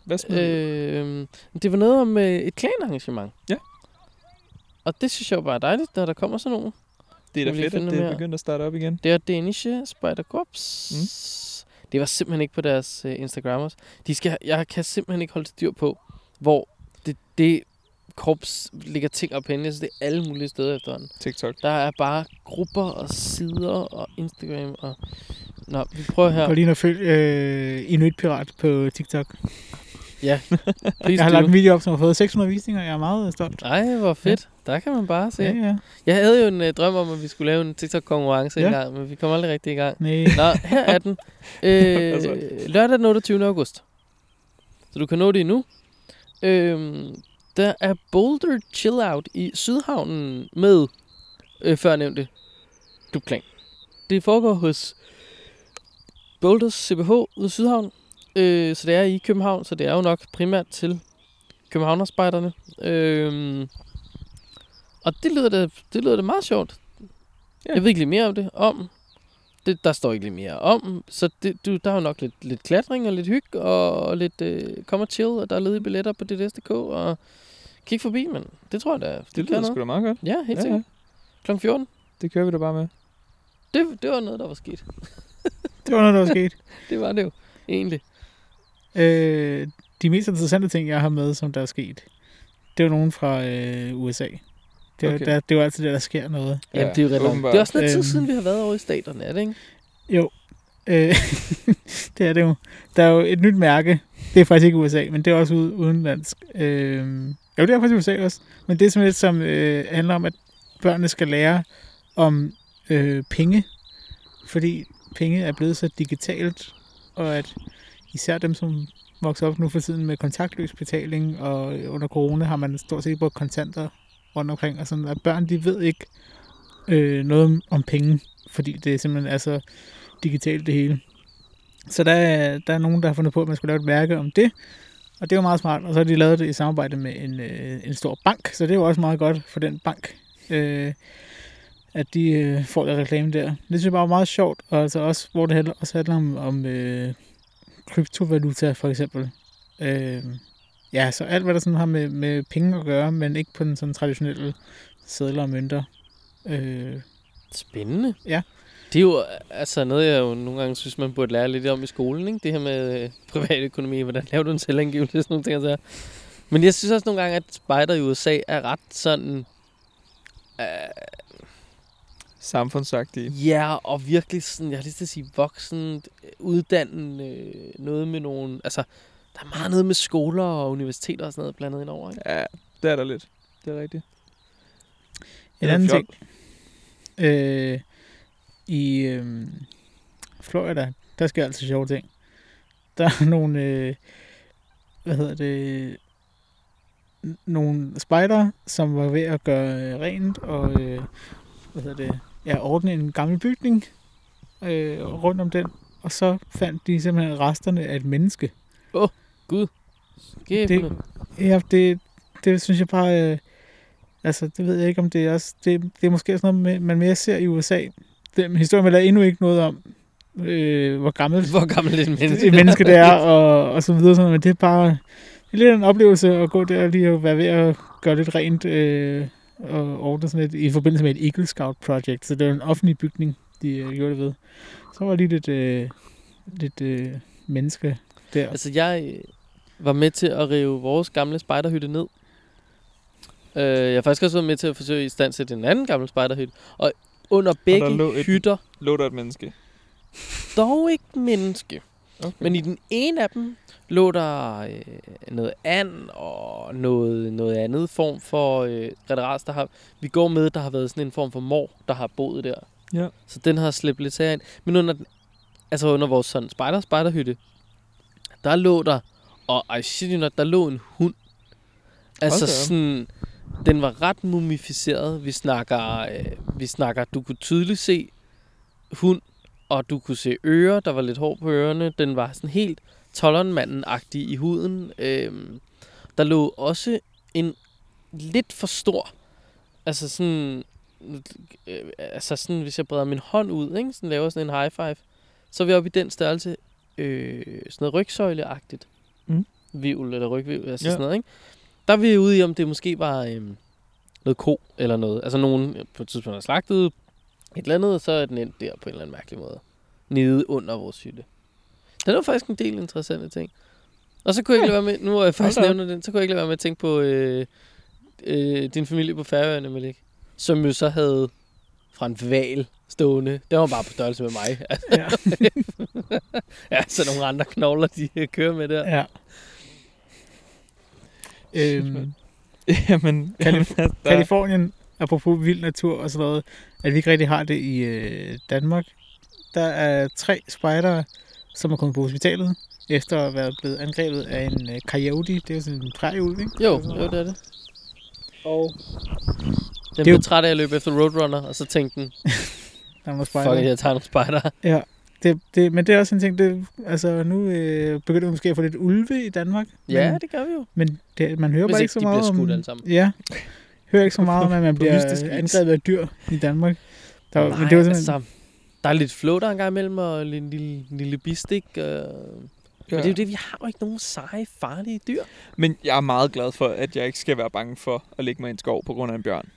Speaker 2: Hvad smed øh,
Speaker 1: Øh, det var noget om øh, et klanarrangement.
Speaker 2: Ja.
Speaker 1: Og det synes jeg jo bare er dejligt, når der kommer sådan nogen.
Speaker 2: Det er da fedt, at det er begyndt at starte op igen.
Speaker 1: Det er Danish Spider Corps. Mm. Det var simpelthen ikke på deres øh, Instagrammers. De skal, jeg kan simpelthen ikke holde styr på, hvor det, det korps ligger ting op henne. Så det er alle mulige steder efterhånden.
Speaker 2: TikTok.
Speaker 1: Der er bare grupper og sider og Instagram og... Nå, vi prøver her.
Speaker 3: Gå lige ind og følg øh, Inuit Pirat på TikTok.
Speaker 1: Please
Speaker 3: Jeg har lagt en video op, som har fået 600 visninger. Jeg er meget stolt.
Speaker 1: Ej, hvor fedt. Ja. Der kan man bare se.
Speaker 3: Ja, ja.
Speaker 1: Jeg havde jo en øh, drøm om, at vi skulle lave en TikTok-konkurrence ja.
Speaker 3: Ja.
Speaker 1: en gang, men vi kom aldrig rigtig i gang.
Speaker 3: Nej.
Speaker 1: Nå, her er den. Øh,
Speaker 2: Altså.
Speaker 1: lørdag den 28. august. så du kan nå det endnu. Øhm, der er Boulder Chill Out i Sydhavnen med øh, førnævnte klubklang. Det foregår hos Boulders CBH ude i Sydhavn. Øh, så det er i København, så det er jo nok primært til Københavnerspejderne. Øh, og det lyder da, det lyder da meget sjovt.
Speaker 2: Ja.
Speaker 1: Jeg ved ikke lidt mere om det. Om. Det, der står ikke lidt mere om. Så det, du, der er jo nok lidt, lidt klatring og lidt hygge og lidt øh, kom og chill. Og der er ledige billetter på DDS.dk. Og kig forbi, men det tror jeg da.
Speaker 2: Det
Speaker 1: kan
Speaker 2: lyder sgu da meget godt.
Speaker 1: Ja, helt
Speaker 2: Ja,
Speaker 1: sikkert. Klokken 14.
Speaker 2: Det kører vi da bare med.
Speaker 1: Det, det var noget, der var sket.
Speaker 3: Det var noget, der var sket.
Speaker 1: Det var det jo, egentlig.
Speaker 3: Øh, de mest interessante ting, jeg har med, som der er sket, det er jo nogen fra øh, USA. Det er,
Speaker 2: Okay.
Speaker 3: der, det er jo altid det, der sker noget.
Speaker 1: Ja, Jamen, det er jo
Speaker 2: åbenbart.
Speaker 1: Det er også noget tid
Speaker 3: Øhm.
Speaker 1: siden, vi har været over i staterne, er det ikke?
Speaker 3: Jo, øh, det er det jo. Der er jo et nyt mærke. Det er faktisk ikke USA, men det er også ude, udenlandsk. Øh, jo, det er faktisk USA også. Men det er simpelthen, som øh, handler om, at børnene skal lære om øh, penge. Fordi penge er blevet så digitalt, og at især dem, som vokser op nu for tiden med kontaktløs betaling, og under corona har man stort set brugt kontanter rundt omkring, og sådan, at børn, de ved ikke øh, noget om, om penge, fordi det simpelthen er så digitalt det hele. Så der er, der er nogen, der har fundet på, at man skulle lave et mærke om det, og det var meget smart, og så har de lavet det i samarbejde med en, øh, en stor bank, så det var også meget godt for den bank, øh, at de øh, får det reklame der. Det synes jeg bare var meget sjovt, og altså også, hvor det handler, også handler om, om øh, kryptovaluta for eksempel. Øh, ja, så alt hvad der sådan har med, med penge at gøre, men ikke på den sådan traditionelle sædler og mønter. Øh,
Speaker 1: Spændende.
Speaker 3: Ja.
Speaker 1: Det er jo altså noget, jeg jo nogle gange synes, man burde lære lidt om i skolen. Ikke? Det her med øh, privatøkonomi. Hvordan laver du en selvangivelse? Sådan nogle ting. Så. Men jeg synes også nogle gange, at spejder i USA er ret sådan... Øh,
Speaker 2: Samfundsagtige.
Speaker 1: ja, og virkelig sådan, jeg har lyst til at sige voksen, uddannet øh, noget med nogle... Altså, der er meget noget med skoler og universiteter og sådan noget blandet ind over. Ikke?
Speaker 2: Ja, det er der lidt. Det er rigtigt.
Speaker 3: En
Speaker 2: Det
Speaker 3: anden
Speaker 2: fjol.
Speaker 3: ting. Øh, I øh, Florida, der sker altid sjove ting. Der er nogle, øh, hvad hedder det, nogle spider, som var ved at gøre øh, rent og, øh, hvad hedder det, ja, ordne en gammel bygning øh, rundt om den. Og så fandt de simpelthen resterne af et menneske.
Speaker 1: Skæbne.
Speaker 3: Ja, det, det synes jeg bare... Øh, altså, det ved jeg ikke, om det er også... Det, det er måske sådan noget, man mere ser i USA. Den historie man lader endnu ikke noget om, øh, hvor gammelt
Speaker 1: Hvor gammel et menneske
Speaker 3: et menneske det er, og, og så videre. Sådan, men det er bare... Det er lidt en oplevelse at gå der og lige at være ved at gøre lidt rent øh, og ordne sådan lidt i forbindelse med et Eagle Scout project. Så det er en offentlig bygning, de øh, gjorde det ved. Så var lige lidt, øh, lidt øh, menneske der.
Speaker 1: Altså, jeg øh, var med til at rive vores gamle spejderhytte ned. Øh, jeg har faktisk også været med til at forsøge i stand til en anden gammel spejderhytte. Og under begge
Speaker 2: lå et-
Speaker 1: hytter,
Speaker 2: Lå der et menneske?
Speaker 1: dog ikke menneske.
Speaker 2: Okay.
Speaker 1: Men i den ene af dem lå der øh, noget and og noget, noget andet form for øh, rederas, der har, vi går med, der har været sådan en form for mor, der har boet der.
Speaker 2: Ja.
Speaker 1: Så den har slæbt lidt ind. Men under, den, altså under vores sådan spejder spejderhytte, der lå der, og I shit you not, der lå en hund. Altså
Speaker 2: op.
Speaker 1: sådan, den var ret mumificeret. Vi snakker, øh, vi snakker, du kunne tydeligt se hund, og du kunne se ører, der var lidt hår på ørerne. Den var sådan helt tollernmanden-agtig i huden. Øhm, der lå også en lidt for stor, altså sådan, øh, altså sådan, hvis jeg breder min hånd ud, ikke? Sådan laver sådan en high five, så er vi oppe i den størrelse, øh, sådan noget rygsøjleagtigt.
Speaker 2: Mm.
Speaker 1: Vivl eller rygvivl, altså
Speaker 2: Ja.
Speaker 1: sådan noget, ikke? Der er vi ude i, om det måske var øhm, noget ko eller noget. Altså nogen på et tidspunkt har slagtet et eller andet, og så er den endt der på en eller anden mærkelig måde. Nede under vores hytte. Det var faktisk en del interessante ting. Og så kunne jeg ikke lade være med, nu hvor jeg faktisk nævner den, så kunne jeg ikke lade være med at tænke på øh, øh, din familie på Færøerne, Malik. Som jo så havde fra en val stående. Det var bare på størrelse med mig.
Speaker 3: Ja.
Speaker 1: ja, så nogle andre knogler, de kører med der.
Speaker 3: ja. øhm,
Speaker 2: jamen,
Speaker 3: Kalif-
Speaker 2: der,
Speaker 3: Kalifornien, apropos vild natur og sådan noget, at vi ikke rigtig har det i øh, Danmark. Der er tre spejdere, som er kommet på hospitalet, efter at have været blevet angrebet af en øh, coyote. Det er jo sådan en prærieulv, ikke?
Speaker 1: Jo, jo, det er det.
Speaker 3: Og
Speaker 1: Den
Speaker 3: Det er
Speaker 1: blev
Speaker 3: jo-
Speaker 1: træt af at løbe efter Roadrunner, og så tænkte den,
Speaker 3: der var
Speaker 1: fuck
Speaker 3: spejder.
Speaker 1: it, jeg tager nogle spejder.
Speaker 3: Ja, det, det, men det er også en ting, det, altså nu øh, begynder vi måske at få lidt ulve i Danmark.
Speaker 1: Ja,
Speaker 3: men,
Speaker 1: det gør vi jo.
Speaker 3: men det, man hører
Speaker 1: Hvis
Speaker 3: bare
Speaker 1: ikke
Speaker 3: ikke så
Speaker 1: de
Speaker 3: meget
Speaker 1: bliver
Speaker 3: om...
Speaker 1: skudt alle sammen.
Speaker 3: Ja, hører ikke så meget om, at man bliver angrebet af dyr i Danmark. Der, var-
Speaker 1: Nej,
Speaker 3: men det var simpelthen,
Speaker 1: altså, der er lidt flow der en gang imellem, og en lille, lille, lille bistik. Øh. Ja. Men det er jo det, vi har jo ikke nogen seje, farlige dyr.
Speaker 2: Men jeg er meget glad for, at jeg ikke skal være bange for at lægge mig i en skov på grund af en bjørn.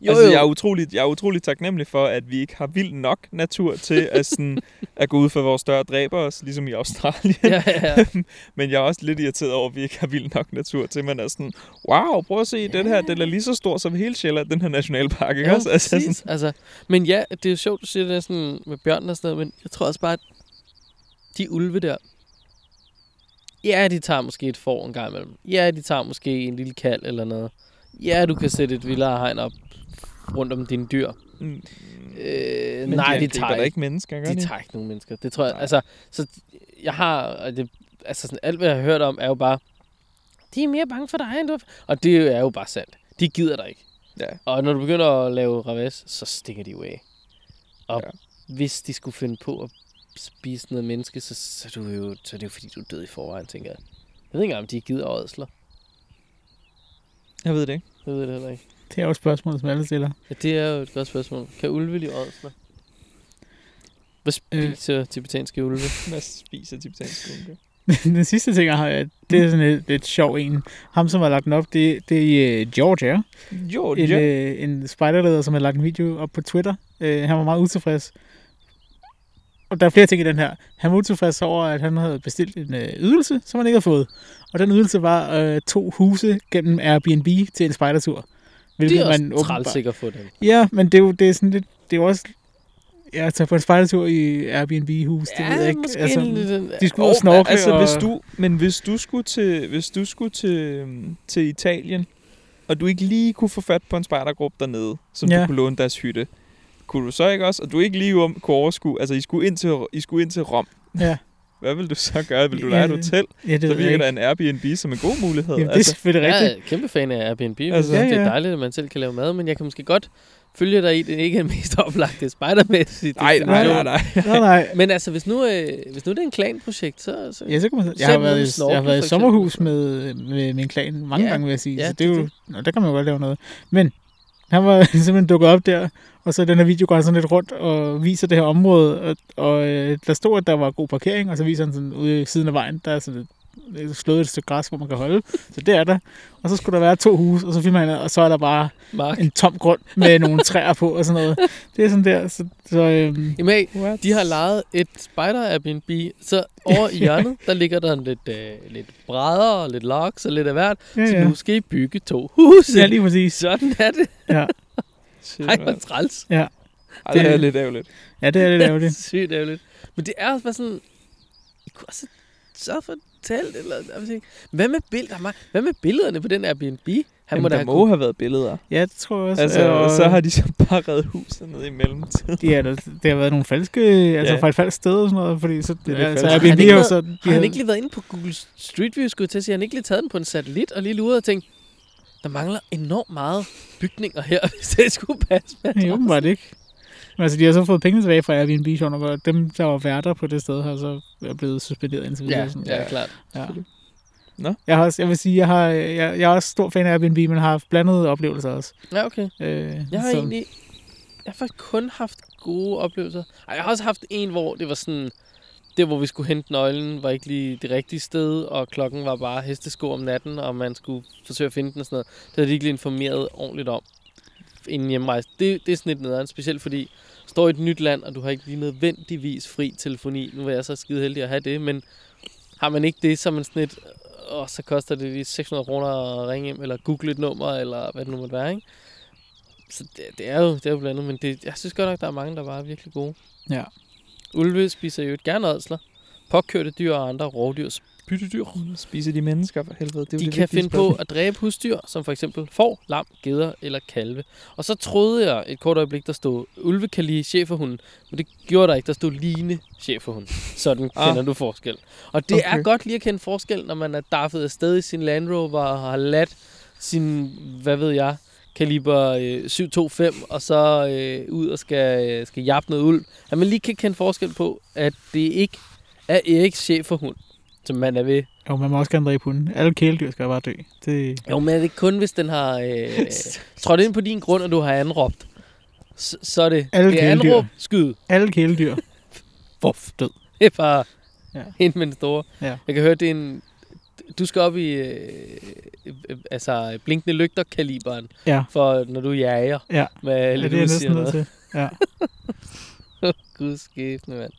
Speaker 1: Jo,
Speaker 2: altså,
Speaker 1: jo.
Speaker 2: Jeg, er utroligt, jeg er utroligt taknemmelig for, at vi ikke har vild nok natur til at, sådan, at gå ud for vores døre og dræbe os, ligesom i Australien.
Speaker 1: ja, ja, ja.
Speaker 2: Men jeg er også lidt irriteret over, at vi ikke har vild nok natur til, man er sådan, wow, prøv at se, ja. den her, den er lige så stor som hele Sjælland, den her nationalpark, ikke
Speaker 1: Jo,
Speaker 2: også? Altså,
Speaker 1: præcis. Altså, men ja, det er jo sjovt, du siger det sådan med bjørnen og sådan noget, men jeg tror også bare, at de ulve der, ja, de tager måske et får en gang imellem. Ja, de tager måske en lille kald eller noget. Ja, du kan sætte et vildere hegn op rundt om dine dyr.
Speaker 2: mm,
Speaker 1: Øh,
Speaker 2: men
Speaker 1: nej,
Speaker 2: de,
Speaker 1: de, tager ikke.
Speaker 2: mennesker, gør
Speaker 1: De
Speaker 2: de?
Speaker 1: tager ikke nogen mennesker. Det tror jeg,
Speaker 2: Nej.
Speaker 1: altså, så jeg har, det, altså sådan, alt hvad jeg har hørt om, er jo bare, de er mere bange for dig, end du. Og det er jo bare sandt. De gider dig ikke.
Speaker 2: Ja.
Speaker 1: Og når du begynder at lave raves, så stikker de jo af. Og
Speaker 2: Ja.
Speaker 1: hvis de skulle finde på at spise noget menneske, så, så, er du jo, så er det jo fordi, du er død i forvejen, tænker jeg. Jeg ved ikke engang, om de gider ådsler.
Speaker 2: Jeg ved det ikke.
Speaker 1: Jeg ved det heller ikke.
Speaker 3: det er jo et spørgsmål, som alle stiller.
Speaker 1: Ja, det er jo et godt spørgsmål. Kan ulve lide ådsler? Hvad spiser øh. tibetanske ulve?
Speaker 2: Hvad spiser tibetanske unge?
Speaker 3: den sidste ting, jeg har, øh, det er sådan et lidt sjov en. Ham, som har lagt den op, det, det er i øh, Georgia.
Speaker 2: Jo,
Speaker 3: En,
Speaker 2: ja.
Speaker 3: øh, en spejderleder, som har lagt en video op på Twitter. Øh, han var meget utilfreds. Og der er flere ting i den her. Han var utilfreds over, at han havde bestilt en øh, ydelse, som han ikke havde fået. Og den ydelse var øh, to huse gennem Airbnb til en spejdertur.
Speaker 1: Det er også
Speaker 3: åbenbart-
Speaker 1: træls ikke at få dem.
Speaker 3: Ja, men det er jo det er sådan lidt... Det er jo også... Ja, at tage på en spejdertur i Airbnb-hus, det ved jeg ikke. Altså,
Speaker 1: lidt,
Speaker 3: de skulle Og, snorkle,
Speaker 2: altså,
Speaker 3: og...
Speaker 2: hvis du, men hvis du skulle til, hvis du skulle til, øhm, til Italien, og du ikke lige kunne få fat på en spejdergruppe dernede, som ja.
Speaker 3: Ja.
Speaker 2: du kunne låne deres hytte, kunne du så ikke også, og du ikke lige om, kunne overskue, altså I skulle ind til, I skulle ind til Rom.
Speaker 3: Ja,
Speaker 2: Hvad vil du så gøre? Vil du lege et
Speaker 3: Ja,
Speaker 2: hotel?
Speaker 3: ja det
Speaker 2: Så
Speaker 3: jeg
Speaker 2: virker
Speaker 3: ikke.
Speaker 2: der en Airbnb som en god mulighed.
Speaker 3: Jamen, det er
Speaker 2: altså,
Speaker 3: selvfølgelig
Speaker 1: Jeg
Speaker 3: rigtigt.
Speaker 1: er kæmpe fan af Airbnb. Jeg
Speaker 2: Altså-
Speaker 1: synes,
Speaker 3: Ja,
Speaker 1: det er
Speaker 3: ja.
Speaker 1: dejligt, at man selv kan lave mad, men jeg kan måske godt følge dig i, det ikke er mest oplagte spejdermæssigt.
Speaker 2: nej, nej, nej, nej.
Speaker 3: Nej, nej.
Speaker 1: Men altså, hvis nu, øh, hvis nu det er en klanprojekt, så... så
Speaker 3: Ja, så kan man, jeg har været,
Speaker 1: i Snorkel,
Speaker 3: jeg har været i sommerhus med, med min klan mange
Speaker 1: Ja,
Speaker 3: gange, vil jeg sige.
Speaker 1: ja,
Speaker 3: så det er
Speaker 1: det-
Speaker 3: jo, nå, der kan man jo godt lave noget. Men han var simpelthen dukket op der, og så den her video går han sådan lidt rundt og viser det her område, og, og øh, der stod, at der var god parkering, og så viser han sådan ude i siden af vejen, der er sådan et slået et stykke græs, hvor man kan holde. Så det er der. Og så skulle der være to huse, og så filmer han, og så er der bare
Speaker 1: Mark,
Speaker 3: en tom grund med nogle træer på og sådan noget. Det er sådan der. Så, så øhm,
Speaker 1: jamen, hey, de har lejet et spider Airbnb, så over i hjørnet, der ligger der lidt, øh, lidt brædder og lidt logs og lidt af hvert,
Speaker 3: ja,
Speaker 1: så
Speaker 3: ja.
Speaker 1: nu skal I bygge to huse.
Speaker 3: ja, lige præcis.
Speaker 1: Sådan er det.
Speaker 3: Ja,
Speaker 1: Ej, hvor træls.
Speaker 2: Ej, det er lidt ærgerligt.
Speaker 3: ja det er lidt ærgerligt.
Speaker 1: Sygt ærgerligt. Men det er også bare sådan... I kunne også sørge for telt, eller... Jeg ikke. Hvad med, billeder, hvad med billederne på den Airbnb? Han
Speaker 2: Jamen,
Speaker 1: må
Speaker 2: der
Speaker 1: have
Speaker 2: må have været billeder.
Speaker 3: Ja, det tror jeg også.
Speaker 2: Altså,
Speaker 3: og,
Speaker 2: og så har de så bare reddet huset ned i mellemtiden.
Speaker 3: Ja, der, det har været nogle falske, altså
Speaker 2: Ja.
Speaker 3: fra et falsk sted og sådan noget, fordi så,
Speaker 2: Det er
Speaker 3: det altså. Airbnb
Speaker 1: Har
Speaker 3: jo så... De
Speaker 1: Har han ikke lige været inde på Google Street View, skulle jeg til at sige? Har han ikke lige taget den på en satellit og lige luret og tænkt, der mangler enormt meget bygninger her, hvis det skulle passe med.
Speaker 3: Nej, åbenbart ikke. Men altså, de har så fået penge tilbage fra Airbnb, sjovt nok, og dem, der var værter på det sted, har så er blevet suspenderet indtil videre.
Speaker 1: Ja,
Speaker 3: sådan.
Speaker 1: ja, klart.
Speaker 3: ja.
Speaker 2: Nå.
Speaker 3: Jeg, har også, jeg vil sige, jeg, har, jeg, jeg er også stor fan af Airbnb, men har haft blandede oplevelser også.
Speaker 1: Ja, okay.
Speaker 3: Øh,
Speaker 1: Jeg har
Speaker 3: så-
Speaker 1: egentlig... Jeg har faktisk kun haft gode oplevelser. Ej, jeg har også haft en, hvor det var sådan... Det, hvor vi skulle hente nøglen, var ikke lige det rigtige sted, og klokken var bare hestesko om natten, og man skulle forsøge at finde den og sådan noget. Det havde de ikke lige informeret ordentligt om inden hjemrejse. Det, det er sådan lidt nederen, specielt fordi du står i et nyt land, og du har ikke lige nødvendigvis fri telefoni. Nu er jeg så skide heldig at have det, men har man ikke det, så man sådan lidt, og så koster det lige 600 kroner at ringe hjem, eller google et nummer, eller hvad det nu måtte være, ikke? Så det, det, er jo, det er jo blandet, men det, jeg synes godt nok, der er mange, der bare er virkelig gode.
Speaker 3: Ja.
Speaker 1: Ulve spiser jo gerne ådsler. Påkørte dyr og andre rovdyr byttedyr.
Speaker 2: Spiser de mennesker for helvede? Det er
Speaker 1: De
Speaker 2: det
Speaker 1: kan finde på
Speaker 2: spørgsmål.
Speaker 1: at dræbe husdyr, som for eksempel får, lam, geder eller kalve. Og så troede jeg et kort øjeblik, der stod ulvekali cheferhund, men det gjorde der ikke. Der stod line cheferhund. Sådan
Speaker 2: Ah.
Speaker 1: kender du forskel. Og det okay. er godt lige at kende forskel, når man er daffet afsted i sin Land Rover og har ladt sin, hvad ved jeg, kaliber øh, 725, og så øh, ud og skal, øh, skal jappe noget ulv. At man lige kan kende forskel på, at det ikke er Eriks cheferhund, som man er ved
Speaker 3: Jo, man må også gerne dræbe hunden. Alle kæledyr skal bare dø. Det,
Speaker 1: jo, men er det kun, hvis den har øh, trådt ind på din grund, og du har anråbt? Så, så er det,
Speaker 3: Alle
Speaker 1: det er
Speaker 3: kæledyr.
Speaker 1: anråb, skyd.
Speaker 3: alle kæledyr.
Speaker 1: Vuff.
Speaker 3: Død.
Speaker 1: Det er bare
Speaker 3: Ja.
Speaker 1: ind med den store.
Speaker 3: Ja.
Speaker 1: Jeg kan høre, det er en... Du skal op i øh, øh, altså blinkende lygter kaliberen,
Speaker 3: Ja.
Speaker 1: for når du jager
Speaker 3: Ja.
Speaker 1: med
Speaker 3: Ja,
Speaker 1: lidt
Speaker 3: det er næsten
Speaker 1: noget.
Speaker 3: til. Ja.
Speaker 1: Gud skæbne, mand.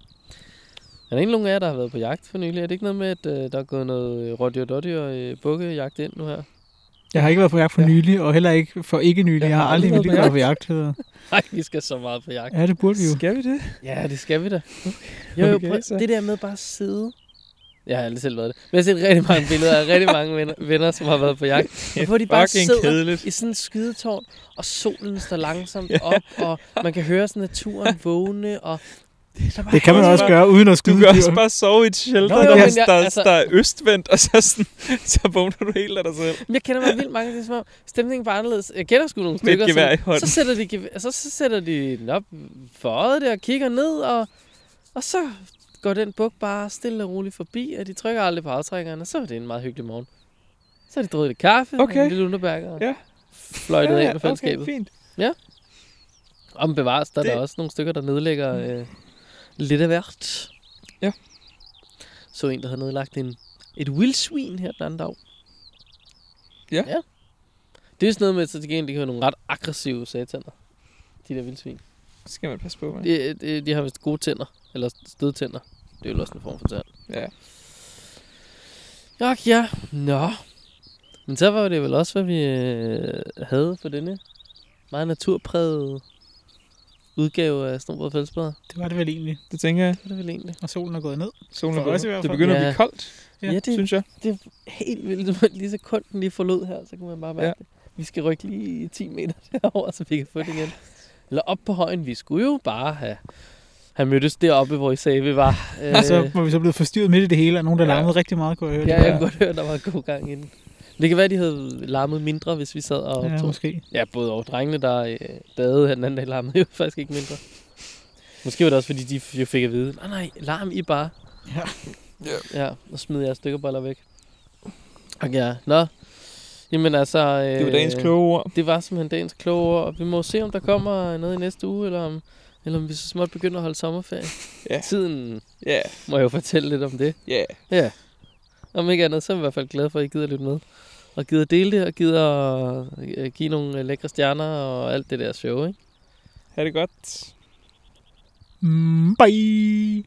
Speaker 1: Er der ikke nogen af jer, der har været på jagt for nylig? Er det ikke noget med, at øh, der er gået noget rådyr dårdyr og øh, bukkejagt ind nu her?
Speaker 3: Jeg har ikke været på jagt for
Speaker 2: Ja.
Speaker 3: nylig, og heller ikke for ikke nylig.
Speaker 1: Jeg
Speaker 3: Jeg har
Speaker 1: har
Speaker 3: aldrig
Speaker 1: været
Speaker 3: været
Speaker 1: på
Speaker 3: på jagt.
Speaker 1: Nej, vi skal så meget på jagt.
Speaker 3: Ja, det burde vi jo.
Speaker 2: Skal vi det?
Speaker 1: Ja, det skal vi da. Jo, jo,
Speaker 2: Okay,
Speaker 1: prøv,
Speaker 2: så.
Speaker 1: det der med bare at sidde. Jeg har aldrig selv været det. Men jeg har set rigtig mange billeder af rigtig mange venner, venner som har været på jagt. Og hvor de bare sidder
Speaker 2: kedeligt.
Speaker 1: i sådan en skydetårn, og solen står langsomt op, og man kan høre sådan naturen vågne, og er
Speaker 3: Det kan man
Speaker 2: også bare-
Speaker 3: gøre uden at
Speaker 2: Du
Speaker 3: skyde
Speaker 2: kan også bare sove i et shelter,
Speaker 1: Nå, jo,
Speaker 2: der,
Speaker 1: jeg-
Speaker 2: der,
Speaker 1: altså-
Speaker 2: der er østvendt, og så, sådan, så vågner du helt af dig selv.
Speaker 1: Jeg kender mig vildt mange, det er som om stemningen bare er anderledes. Jeg kender sgu nogle
Speaker 2: Med
Speaker 1: stykker, så,
Speaker 2: hånden.
Speaker 1: så, sætter de, så, så sætter de den op for øjet der og kigger ned, og, og så går den buk bare stille og roligt forbi, og de trykker aldrig på aftrækkerne, så er det en meget hyggelig morgen. Så har de drukket lidt kaffe,
Speaker 2: Okay.
Speaker 1: og en lille underbærker, og
Speaker 2: Ja.
Speaker 1: fløjtet
Speaker 2: Ja,
Speaker 1: ja,
Speaker 2: ja,
Speaker 1: ind på fællesskabet.
Speaker 2: Okay, fint.
Speaker 1: Om bevares, der er
Speaker 2: Det-
Speaker 1: der også nogle stykker, der nedlægger øh, lidt af hvert.
Speaker 2: Ja.
Speaker 1: Så en, der havde nedlagt en, et vildsvin her den anden dag.
Speaker 2: Ja.
Speaker 1: ja. Det er sådan noget med, så til gengæld, de kan have nogle ret aggressive sataner. De der vildsvin.
Speaker 2: Det skal man passe på med.
Speaker 1: De, de, de har vist gode tænder. Eller stødtænder. Det er jo også en form for tand.
Speaker 2: Ja.
Speaker 1: Ja, ja. Nå. Men så var det vel også, hvad vi øh, havde for denne meget naturprægede udgave af Snobrød Fællesbader.
Speaker 3: Det var det vel egentlig.
Speaker 2: Det tænker jeg.
Speaker 1: Det er det vel egentlig.
Speaker 3: Og solen er gået ned.
Speaker 2: Solen er gået.
Speaker 3: hvert
Speaker 2: Det begynder at
Speaker 1: Ja.
Speaker 2: blive koldt,
Speaker 3: Ja.
Speaker 1: Ja, det,
Speaker 2: synes jeg.
Speaker 1: det er helt vildt. Lige så kun den lige forlod her, så kan man bare mærke
Speaker 2: Ja.
Speaker 1: det. Vi skal rykke lige 10 meter derover, så vi kan få det igen. Eller op på højen. Vi skulle jo bare have, have mødtes deroppe, hvor I sagde, vi var. Øh,
Speaker 3: Og så var vi så blevet forstyrret midt i det hele, og nogen, der
Speaker 2: Ja.
Speaker 3: larmede rigtig meget, kunne jeg høre.
Speaker 1: ja,
Speaker 3: det.
Speaker 1: jeg kunne godt høre, der var god gang i den. Det kan være, de havde larmet mindre, hvis vi sad og
Speaker 3: ja,
Speaker 1: optog.
Speaker 3: måske.
Speaker 1: Ja, både over drengene, der øh, badede den anden dag, larmede jo faktisk ikke mindre. Måske var det også, fordi de jo fik at vide, nej, nej, larm I bare.
Speaker 3: Ja.
Speaker 1: Ja, og smed jeres stykkerboller væk. Og ja, nå. Jamen altså... Øh,
Speaker 2: Det var dagens kloge ord.
Speaker 1: Det var simpelthen dagens kloge ord, og vi må se, om der kommer noget i næste uge, eller om, eller om vi så småt begynder at holde sommerferie.
Speaker 2: Ja.
Speaker 1: Tiden
Speaker 2: Ja,
Speaker 1: må jeg jo fortælle lidt om det.
Speaker 2: ja.
Speaker 1: Ja. Om ikke andet, så er jeg i hvert fald glad for, at I gider lytte med. Og gider dele det, og gider øh, give nogle øh, lækre stjerner og alt det der show, ikke?
Speaker 2: Ha' det godt.
Speaker 3: Mm, bye!